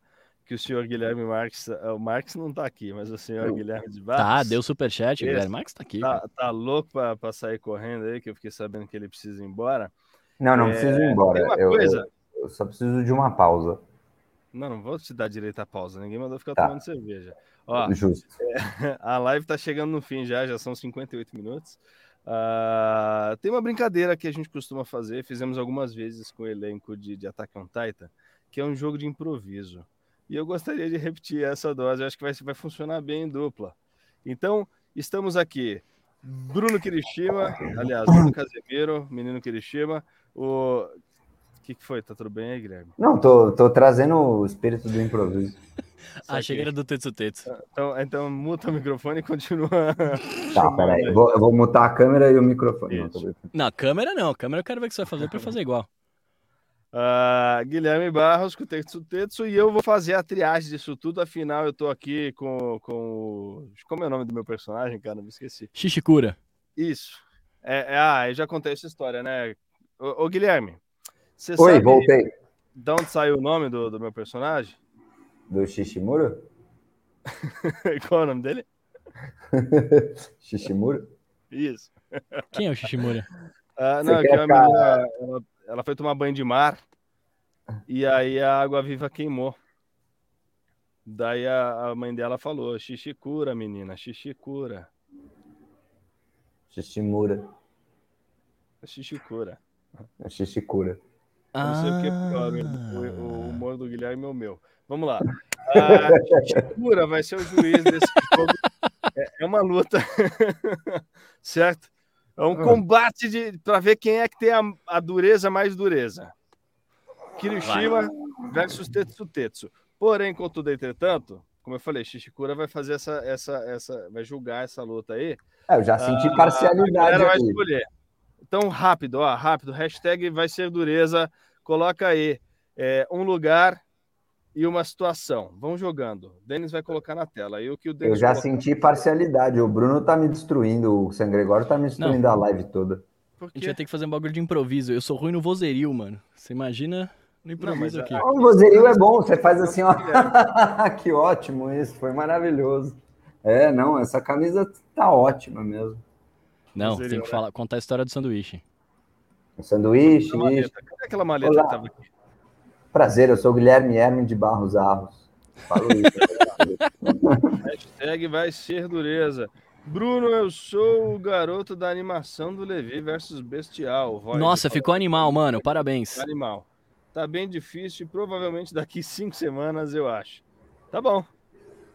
que o senhor Guilherme Marques, o Marques não está aqui, mas o senhor Guilherme de Barros. Tá, deu superchat, o Guilherme Marques está aqui. Tá, tá louco para sair correndo aí, que eu fiquei sabendo que ele precisa ir embora. Não, não é, precisa ir embora. Eu, coisa... eu, eu, só preciso de uma pausa. Não, não vou te dar direito à pausa. Ninguém mandou ficar tá. tomando cerveja. Ó, Justo. É, (laughs) a live está chegando no fim já, já são 58 minutos. Uh, tem uma brincadeira que a gente costuma fazer, fizemos algumas vezes com o elenco de, de Attack on Titan, que é um jogo de improviso. E eu gostaria de repetir essa dose, acho que vai, vai funcionar bem em dupla. Então, estamos aqui. Bruno Kirishima, aliás, Bruno Casemiro, menino Kirishima. O que, que foi? Tá tudo bem aí, Guilherme? Não, tô, tô trazendo o espírito do improviso. (laughs) Achei que era do Tetsu Tetsu. Então, então muta o microfone e continua. Tá, peraí. Eu vou, eu vou mutar a câmera e o microfone. Não, não, câmera não. Câmera eu quero ver o que você vai fazer para fazer igual. Uh, (laughs) Guilherme Barros com o Tetsu Tetsu e eu vou fazer a triagem disso tudo. Afinal, eu tô aqui com, com. Como é o nome do meu personagem, cara? Me esqueci. Shishikura. Isso. É, é, ah, eu já contei essa história, né? Ô, ô Guilherme, você Oi, sabe voltei. De onde saiu o nome do, do meu personagem? Do Shishimura? (laughs) Qual é o nome dele? (laughs) Shishimura? Isso. Quem é o Shishimura? (laughs) Ah, não, que é uma menina, ela, ela foi tomar banho de mar e aí a água viva queimou. Daí a, a mãe dela falou: xixi cura, menina, xixi cura. Xiximura. Xixi cura. É cura. Não sei o que é pior, o, o humor do Guilherme é o meu. Vamos lá. A (laughs) Xixi cura vai ser o juiz desse jogo. É, é uma luta, (laughs) certo? É um Ah. combate de para ver quem é que tem a, a dureza mais dureza. Kirishima versus Tetsu Tetsu. Porém, contudo, entretanto, como eu falei, Shishikura vai fazer essa, essa, essa, vai julgar essa luta aí. É, eu já senti Ah, A parcialidade galera vai escolher. Então, rápido, ó, rápido. Hashtag vai ser dureza. Coloca aí é, um lugar e uma situação. Vão jogando. O Denis vai colocar na tela. Aí o que o Eu Denis já colocar- senti parcialidade. O Bruno tá me destruindo, o San Gregório tá me destruindo a live toda. Por A gente vai ter que fazer um bagulho de improviso. Eu sou ruim no vozerio, mano. Você imagina no improviso mas aqui. a- O vozerio é bom, você faz assim, ó. (laughs) que ótimo isso, foi maravilhoso. É, não, essa camisa tá ótima mesmo. Não, tem que né? falar, contar a história do sanduíche. Um sanduíche, maleta. Cadê aquela maleta Olá. que tava aqui? Prazer, eu sou o Guilherme Herme de Barros Arros. Falo isso. Hashtag vai ser dureza. Bruno, eu sou o garoto da animação do Levi versus Bestial. Void Nossa, falou. ficou animal, mano. Parabéns. Animal. Tá bem difícil e provavelmente daqui cinco semanas eu acho. Tá bom.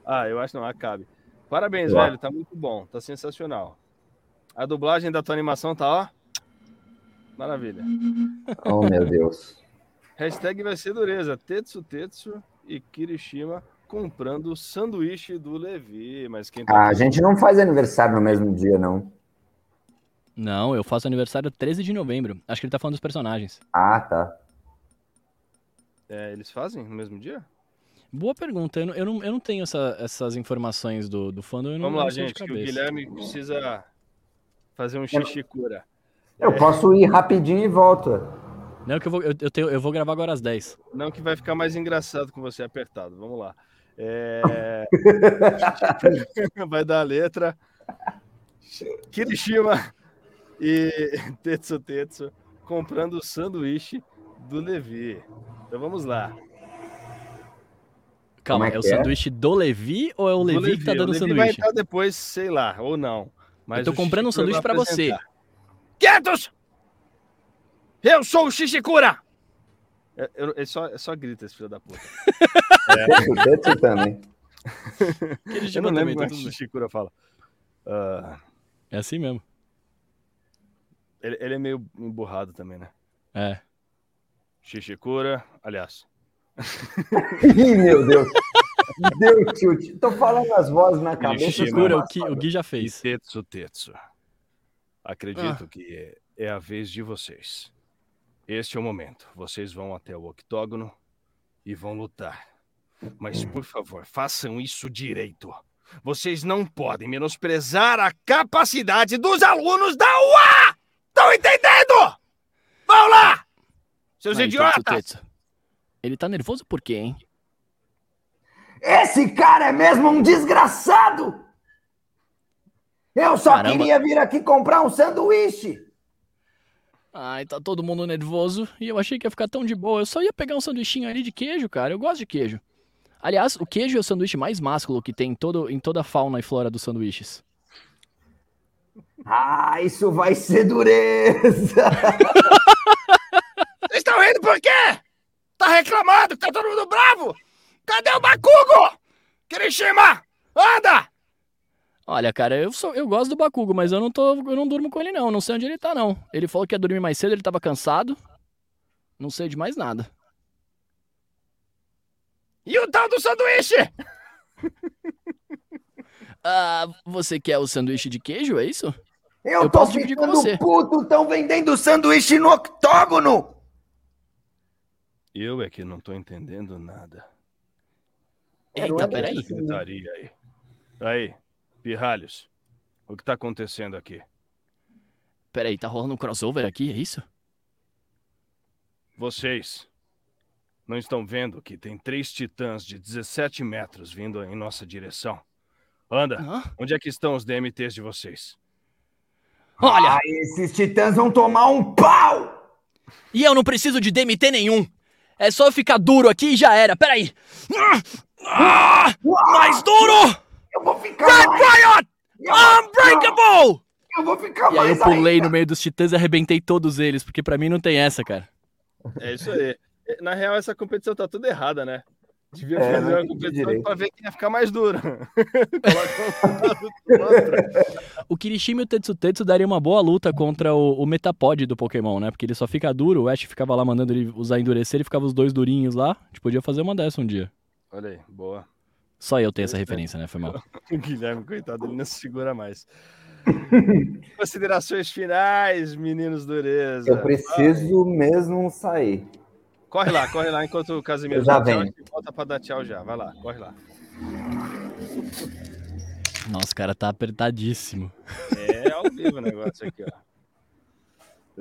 Ah, eu acho não, acabe. Parabéns, Boa. velho. Tá muito bom. Tá sensacional. A dublagem da tua animação tá, ó. Maravilha. oh, meu Deus. Hashtag vai ser dureza. Tetsu Tetsu e Kirishima comprando o sanduíche do Levi. Mas quem tá Ah, a gente não faz aniversário no mesmo dia, não. Não, eu faço aniversário 13 de novembro. Acho que ele tá falando dos personagens. Ah, tá. É, eles fazem no mesmo dia? Boa pergunta. Eu não, eu não, eu não tenho essa- essas informações do, do fandom. Eu não, Vamos lá, de gente, que o. Guilherme precisa fazer um xixicura. Eu posso ir rapidinho e volto. Não, que eu vou, eu, eu, tenho, eu vou gravar agora às 10. Não que vai ficar mais engraçado com você apertado. Vamos lá. É... (laughs) vai dar a letra. Kirishima e Tetsu Tetsu comprando o sanduíche do Levi. Então vamos lá. Calma, é é, o é? sanduíche do Levi ou é o Do Levi, que tá dando o Levi vai sanduíche? entrar depois, sei lá, ou não. Mas Eu tô comprando um sanduíche vai pra você. Quietos! Eu sou o Shishikura! É, eu- é só, é só grita esse filho da puta. (laughs) Tetsu, Tetsu também. (laughs) Aquele Eu não também, lembro como é que o bem. Shishikura fala. Ah, É assim mesmo. ele, ele é meio emburrado também, né? É. Shishikura, aliás. (laughs) Ih, meu Deus. Deu tilt. Tô falando as vozes na cabeça. Segura, são o, Ki- o Gui já fez. Tetsu Tetsu. Acredito que é, é a vez de vocês. Este é o momento. Vocês vão até o octógono e vão lutar. Mas, por favor, façam isso direito. Vocês não podem menosprezar a capacidade dos alunos da UA! Estão entendendo? Vão lá! Seus Aí, idiotas! Tetsu, Tetsu. Ele tá nervoso por quê, hein? Esse cara é mesmo um desgraçado! Eu só Caramba. queria vir aqui comprar um sanduíche. Ai, tá todo mundo nervoso e eu achei que ia ficar tão de boa. Eu só ia pegar um sanduichinho ali de queijo, cara. Eu gosto de queijo. Aliás, o queijo é o sanduíche mais másculo que tem em, todo, em toda a fauna e flora dos sanduíches. Ah, isso vai ser dureza. (laughs) Vocês estão rindo por quê? Tá reclamando que tá todo mundo bravo? Cadê o Bakugo? Kirishima, anda! Olha, cara, eu sou, eu gosto do Bakugo, mas eu não tô, eu não durmo com ele não, não sei onde ele tá não. Ele falou que ia dormir mais cedo, ele tava cansado. Não sei de mais nada. E o tal do sanduíche? (laughs) Ah, você quer o sanduíche de queijo, é isso? Eu, Eu tô posso dividir com ficando você. puto, estão vendendo sanduíche no octógono. Eu é que não tô entendendo nada. Eita, peraí. Gritaria aí. Aí, pirralhos. O que tá acontecendo aqui? Peraí, tá rolando um crossover aqui, é isso? Vocês não estão vendo que tem três titãs de 17 metros vindo em nossa direção? Anda, Hã? onde é que estão os DMTs de vocês? Olha, Ah, esses titãs vão tomar um pau. e eu não preciso de DMT nenhum. É só eu ficar duro aqui e já era. Peraí. Ah, mais duro! Eu vou ficar Red mais. Riot! Eu Unbreakable! eu vou ficar E aí eu pulei ainda. no meio dos titãs e arrebentei todos eles, porque pra mim não tem essa, cara. É isso aí. Na real, essa competição tá tudo errada, né? Devia É, fazer não uma competição direito. para ver quem ia ficar mais duro. (laughs) O Kirishima e o Tetsutetsu daria uma boa luta contra o, o Metapod do Pokémon, né? Porque ele só fica duro, o Ash ficava lá mandando ele usar endurecer, ele ficava os dois durinhos lá. A gente podia fazer uma dessa um dia. Olha aí, boa. Só eu tenho essa referência, né? Foi mal. (laughs) O Guilherme, coitado, ele não se segura mais. (laughs) Considerações finais, meninos dureza. Eu preciso mesmo sair. Corre lá, corre lá enquanto o (laughs) Casimiro Eu já tchau, gente volta pra dar tchau já. Vai lá, corre lá. Nossa, o cara tá apertadíssimo. É ao vivo o negócio aqui, ó.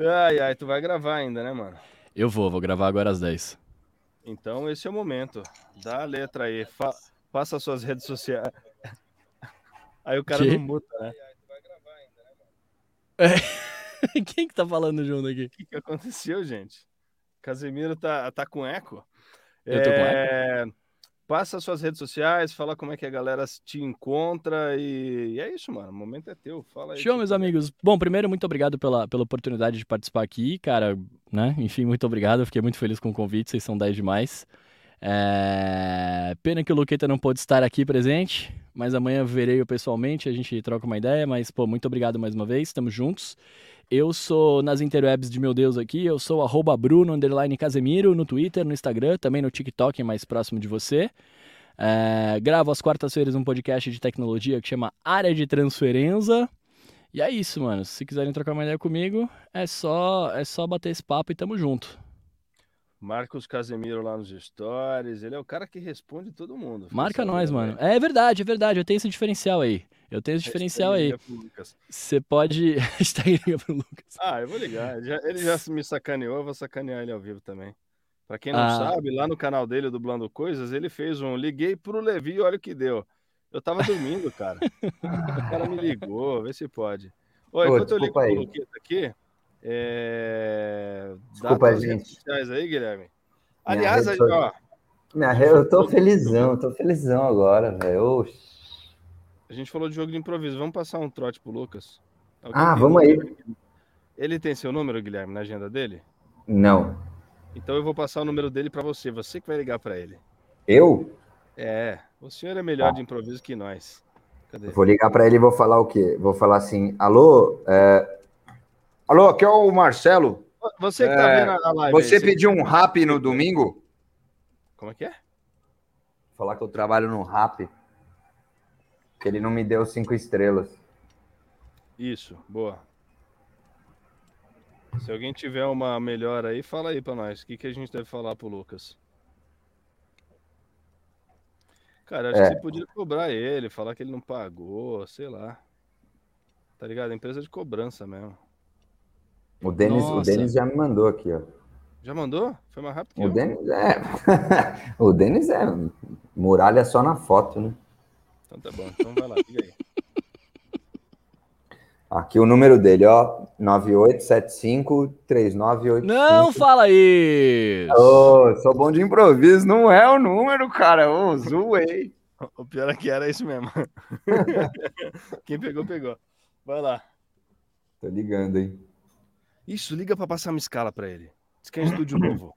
Ai, ai, tu vai gravar ainda, né, mano? Eu vou, vou gravar agora às 10. Então esse é o momento. Dá a letra aí. Fa faça as suas redes sociais. (laughs) Aí o cara Que? não muta, né? (laughs) Quem que tá falando junto aqui? O que, que aconteceu, gente? Casemiro tá, tá com eco? Eu tô com É, Passa as suas redes sociais, fala como é que a galera te encontra e, e é isso, mano. O momento é teu. Fala aí. Show, meus amigos. Bom, primeiro, muito obrigado pela, pela oportunidade de participar aqui, cara, né? Enfim, muito obrigado. Eu fiquei muito feliz com o convite, vocês são 10 demais. É, Pena que o Luqueta não pôde estar aqui presente, mas amanhã verei-o pessoalmente, a gente troca uma ideia, mas, pô, muito obrigado mais uma vez, estamos juntos. Eu sou nas interwebs de meu Deus aqui, eu sou arroba Bruno Casemiro no Twitter, no Instagram, também no TikTok, mais próximo de você. É, gravo às quartas-feiras um podcast de tecnologia que chama Área de Transferência. E é isso, mano. Se quiserem trocar uma ideia comigo, é só, é só bater esse papo e tamo junto. Marcos Casemiro lá nos stories. Ele é o cara que responde todo mundo. Marca nós, mano. É verdade, é verdade. Eu tenho esse diferencial aí. Eu tenho esse diferencial aí. Você pode. (laughs) Hashtag liga pro Lucas. Ah, eu vou ligar. Ele já, me sacaneou, eu vou sacanear ele ao vivo também. Pra quem não Ah. sabe, lá no canal dele, Dublando Coisas, ele fez um Liguei pro Levi e olha o que deu. Eu tava dormindo, cara. (laughs) o cara me ligou, vê se pode. Ô, enquanto eu ligo pro. Luqueta aqui, é... Desculpa, gente. redes aí, Guilherme. Aliás, aí, social- ó, Minha Eu tô felizão, tô felizão agora, velho. A gente falou de jogo de improviso. Vamos passar um trote pro Lucas? Alguém Ah, vamos aí. Ele tem seu número, Guilherme, na agenda dele? Não. Então eu vou passar o número dele pra você. Você que vai ligar pra ele. Eu? É, o senhor é melhor Tá. de improviso que nós. Cadê? Vou ligar pra ele e vou falar o quê? Vou falar assim: alô? é, Alô, aqui é o Marcelo. Você que tá É, vendo a live. Você aí, pediu um rap no domingo? Como é que é? falar que eu trabalho no rap. Que ele não me deu cinco estrelas. Isso, boa. Se alguém tiver uma melhor aí, fala aí pra nós. O que, que a gente deve falar pro Lucas? Cara, acho É. que você podia cobrar ele, falar que ele não pagou, sei lá. Tá ligado? Empresa de cobrança mesmo. O Denis, o. Denis já me mandou aqui, ó. Já mandou? Foi mais rápido que O eu. Denis é. (laughs) o Denis é muralha só na foto, né? Então tá bom. Então vai lá, liga aí. Aqui o número dele, ó. 98753985. Não fala isso! Ô, Sou bom de improviso, não é o número, cara. Ô, zoei. (laughs) O pior é que era isso mesmo. (laughs) Quem pegou, pegou. Vai lá. tô ligando, hein? Isso, liga pra passar uma escala pra ele. Diz que é um estúdio (clears throat) novo.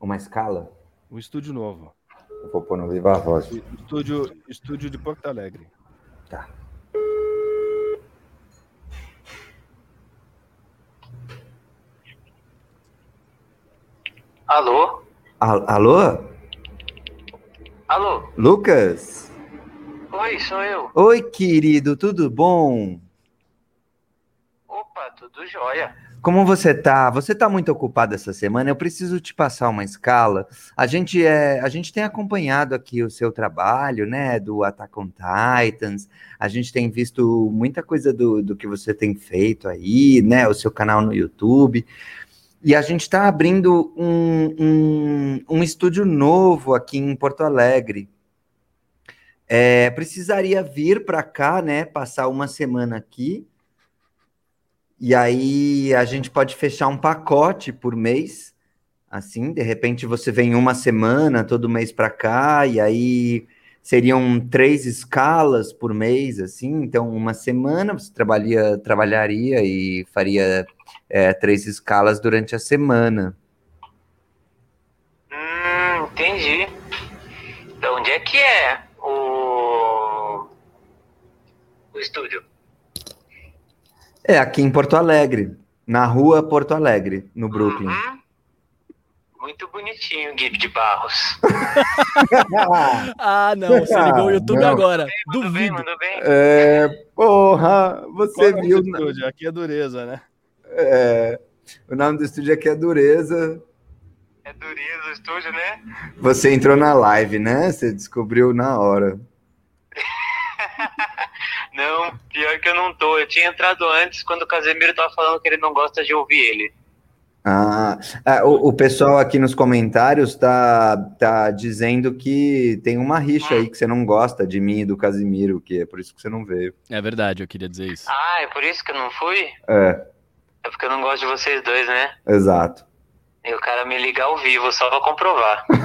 Uma escala? Um estúdio novo. Eu vou pôr no Viva Voz. Estúdio, estúdio de Porto Alegre. Tá. Alô? A- Alô? Alô? Lucas? Oi, sou eu. Oi, querido, tudo bom? Tudo jóia. Como você tá? Você tá muito ocupado essa semana? Eu preciso te passar uma escala. A gente é, a gente tem acompanhado aqui o seu trabalho, né, do Attack on Titans. A gente tem visto muita coisa do, do que você tem feito aí, né, o seu canal no YouTube. E a gente está abrindo um, um, um estúdio novo aqui em Porto Alegre. É, precisaria vir para cá, né, passar uma semana aqui. E aí a gente pode fechar um pacote por mês, assim, de repente você vem uma semana todo mês para cá, e aí seriam três escalas por mês, assim, então uma semana você trabalharia, trabalharia e faria é, três escalas durante a semana. Hum, entendi. é o. O estúdio? É aqui em Porto Alegre, na rua Porto Alegre, no Brooklyn. Uhum. Muito bonitinho, Gui de Barros. (laughs) Ah, não, você ligou o YouTube Não. agora. Mandou bem, Duvido. mandou bem. É, porra, você Qual é o viu. estúdio? Aqui é dureza, né? é, o nome do estúdio aqui é Dureza. É dureza o estúdio, né? Você entrou na live, né? Você descobriu na hora. (laughs) Não, pior que eu não tô. Eu tinha entrado antes quando o Casemiro tava falando que ele não gosta de ouvir ele. Ah, ah, o, o pessoal aqui nos comentários tá, tá dizendo que tem uma rixa aí que você não gosta de mim e do Casimiro, que é por isso que você não veio. É verdade, eu queria dizer isso. Ah, é por isso que eu não fui? É, É porque eu não gosto de vocês dois, né? exato. E o cara me liga ao vivo só pra comprovar. (laughs)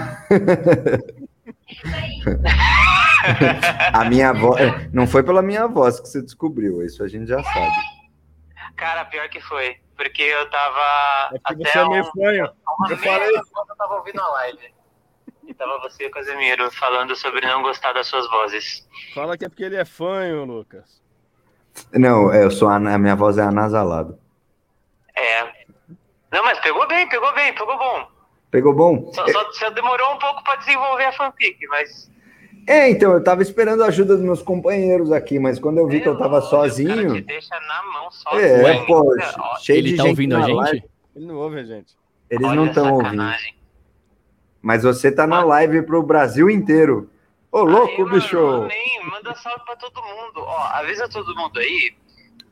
(laughs) (laughs) A minha voz. Não foi pela minha voz que você descobriu, isso a gente já sabe. Cara, pior que foi. Porque eu tava. É porque até você é meio um- fanho. Eu falei. eu tava ouvindo a live. E tava você e o Casemiro falando sobre não gostar das suas vozes. Fala que é porque ele é fanho, Lucas. Não, eu sou a, a minha voz é anasalada. É. Não, mas pegou bem, pegou bem, pegou bom. Pegou bom? Só, só, só demorou um pouco pra desenvolver a fanfic, mas. É, então, eu tava esperando a ajuda dos meus companheiros aqui, mas quando eu vi que eu tava Pelo amor de Deus, O cara te sozinho. deixa na mão sozinho. É, Ué, pô, Ó, cheio Ele de tá gente ouvindo a gente? live. Ele não ouve a gente. Eles olha não estão ouvindo. Mas você tá na live pro Brasil inteiro. Ô, louco, Aí, mano, bicho! amém, manda salve pra todo mundo. Ó, avisa todo mundo aí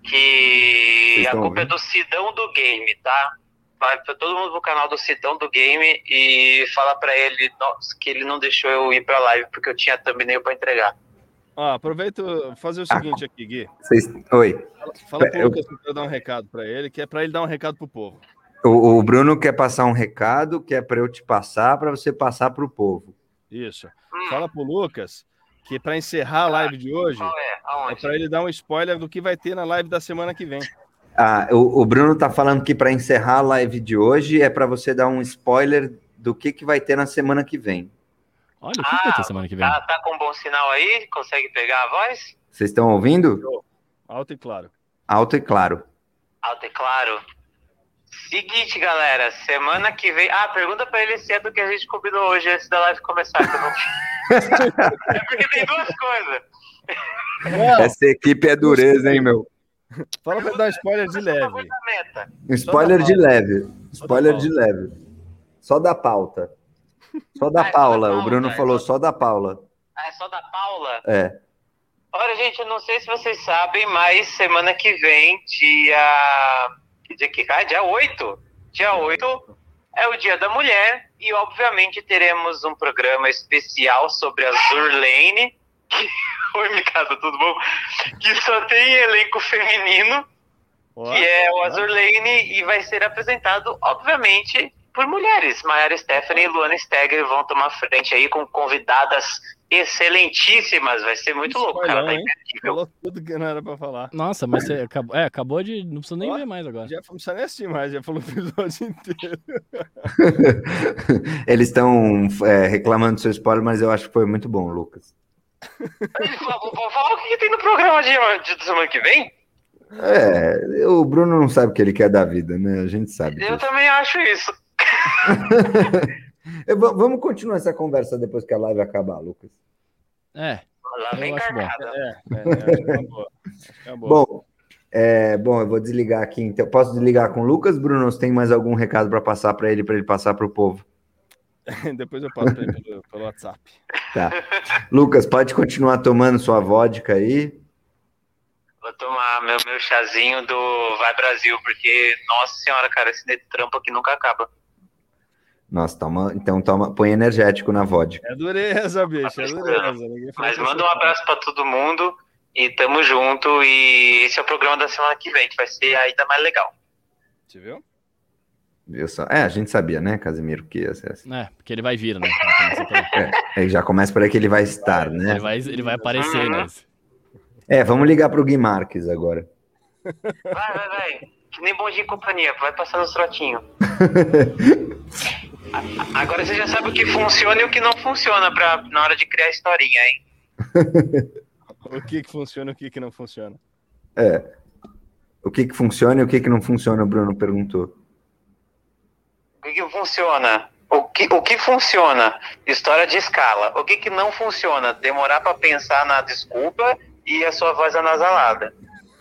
que Vocês a culpa é ouvindo? do Sidão do Game, tá? Vai pra todo mundo pro canal do Sidão do Game e fala pra ele nossa, que ele não deixou eu ir pra live porque eu tinha thumbnail pra entregar. Ó, aproveita e fazer o seguinte aqui, Gui. Vocês... Oi. Fala pro Eu- Lucas pra eu dar um recado pra ele, que é pra ele dar um recado pro povo. O, o Bruno quer passar um recado que é para eu te passar, para você passar pro povo. Isso. Hum, Fala pro Lucas que pra encerrar a live de hoje, qual é? é pra ele dar um spoiler do que vai ter na live da semana que vem. Ah, o, o Bruno tá falando que para encerrar a live de hoje é para você dar um spoiler do que, que vai ter na semana que vem. Olha, o que vai ter semana que vem? Tá, tá com bom sinal aí? Consegue pegar a voz? Vocês estão ouvindo? Alto e claro. Alto e claro. Alto e claro. Seguinte, galera, semana que vem. Ah, pergunta pra ele se é do que a gente combinou hoje antes da live começar. que eu não- é porque tem duas coisas. Essa equipe é dureza, hein, meu? (laughs) Fala pra dar um spoiler de leve. Um spoiler de leve. Spoiler de leve. Só da pauta. Só da Ah, é só da Paula. O Bruno é falou só- só da Paula. Ah, é só da Paula? É. Olha, gente, eu não sei se vocês sabem, mas semana que vem, dia. Que dia que cai? Dia 8. Dia 8 é o Dia da Mulher. E, obviamente, teremos um programa especial sobre a Zurlane. Que... (laughs) Oi, Mikado, tudo bom? Que só tem elenco feminino, que é o Azurlane, e vai ser apresentado, obviamente, por mulheres. Mayara Stephanie e Luana Stegger vão tomar frente aí com convidadas excelentíssimas. Vai ser muito louco, cara. Tá imperdível. Falou tudo que não era pra falar. Nossa, mas você acabou, é, acabou de. Não precisa nem Ó, ver mais agora. Já não precisa nem assistir mais, já falou o episódio inteiro. (laughs) Eles estão é, reclamando do seu spoiler, mas eu acho que foi muito bom, Lucas. Vou falar o que tem no programa de, de semana que vem? É, o Bruno não sabe o que ele quer da vida, né? A gente sabe. Eu disso. também acho isso. (laughs) Vamos continuar essa conversa depois que a live acabar, Lucas. É, Lá vem bom. É, é, é, é é. Bom, é, bom, eu vou desligar aqui. Então, posso desligar com o Lucas, Bruno? Você tem mais algum recado para passar para ele, para ele passar para o povo? (laughs) Depois eu passo pra ele pelo, pelo WhatsApp. Tá. Lucas, pode continuar tomando sua vodka aí. Vou tomar meu, meu chazinho do Vai Brasil, porque, nossa senhora, cara, esse trampo aqui nunca acaba. Nossa, toma, então toma, põe energético na vodka. É dureza, bicho, é dureza. Mas manda um abraço pra todo mundo e tamo junto. E esse é o programa da semana que vem, que vai ser ainda mais legal. Você viu? Viu só? É, a gente sabia, né, Casimiro, que ia ser assim. é, porque ele vai vir, né? É, já começa por aí que ele vai estar, né? Ele vai, ele vai aparecer, né? É, vamos ligar pro Gui Marques agora. Vai, vai, vai. Que nem bom dia e companhia, vai passar nos trotinhos. (laughs) Agora você já sabe o que funciona e o que não funciona pra, na hora de criar historinha, hein? (laughs) O que que funciona e o que que não funciona? É. O que que funciona e o que que não funciona, o Bruno perguntou. O que, funciona? O que, o que funciona? História de escala. O que, que não funciona? Demorar pra pensar na desculpa e a sua voz anasalada.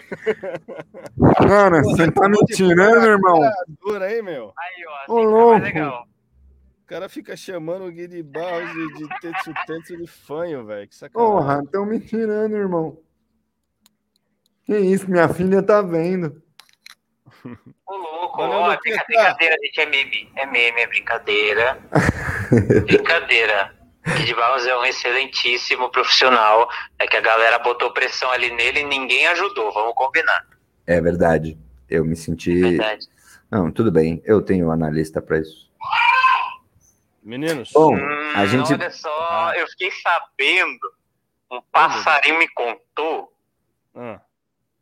(laughs) Cara, você tá me tirando, irmão. Dura aí, meu. Aí, ó, assim Ô, louco. O cara fica chamando o Gui de Barros de, de tetsu tetsu de fanho, velho. Que sacanagem. Porra, tão me tirando, irmão. Que isso, minha filha tá vendo. (laughs) Ô, ó, é brincadeira, gente, é meme. É meme, é brincadeira. (laughs) brincadeira. Kid Barros é um excelentíssimo profissional. É que a galera botou pressão ali nele e ninguém ajudou, vamos combinar. É verdade. Eu me senti. Verdade. Não, tudo bem. Eu tenho analista para isso. Meninos, Bom, Hum, a gente. Olha só, eu fiquei sabendo, um passarinho me contou ah,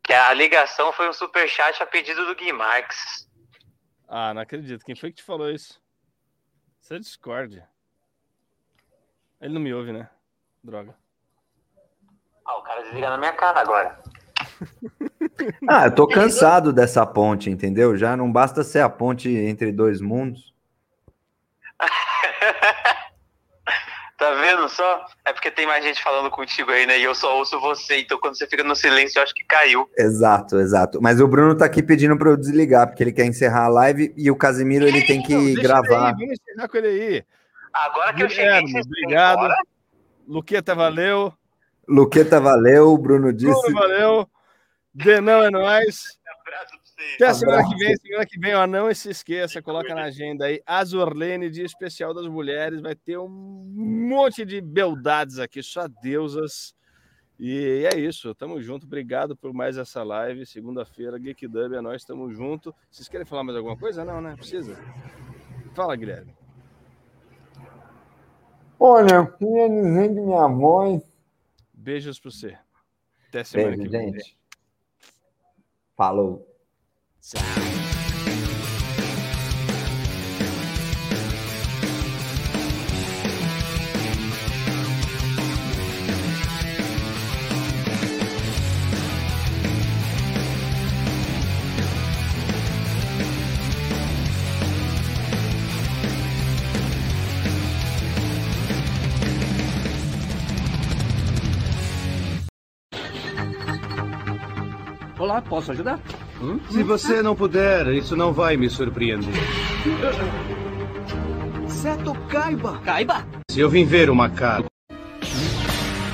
que a ligação foi um superchat a pedido do Gui Marques. Ah, não acredito. Quem foi que te falou isso? Isso é Discord. Ele não me ouve, né? Droga. Ah, o cara desliga na minha cara agora. (laughs) Ah, eu tô cansado dessa ponte, entendeu? Já não basta ser a ponte entre dois mundos. (laughs) Tá vendo só? É porque tem mais gente falando contigo aí, né? E eu só ouço você. Então quando você fica no silêncio, eu acho que caiu. Exato, exato. Mas o Bruno tá aqui pedindo para eu desligar, porque ele quer encerrar a live e o Casimiro ele tem que Não, gravar. Ele aí, vamos encerrar com ele aí. Agora que eu cheguei, Guilherme, vocês têm obrigado. Luqueta, valeu. Luqueta valeu, o Bruno disse. Bruno, valeu. Denão é nóis. Abraço pra você. Até a semana que vem. Semana que vem, ó, não se esqueça, coloca na agenda aí. Azurlene, dia especial das mulheres. Vai ter um monte de beldades aqui, só deusas. E é isso, tamo junto. Obrigado por mais essa live. Segunda-feira, Geek Dub é nós, tamo junto. Vocês querem falar mais alguma coisa? Não, né? Precisa? Fala, Guilherme. Olha, eu queria dizer que minha voz. Beijos pra você. Até semana Beijo, que vem. gente. Falou. Olá, posso ajudar? Se você não puder, isso não vai me surpreender. Seto Caiba. Caiba? Se eu vim ver o macaco,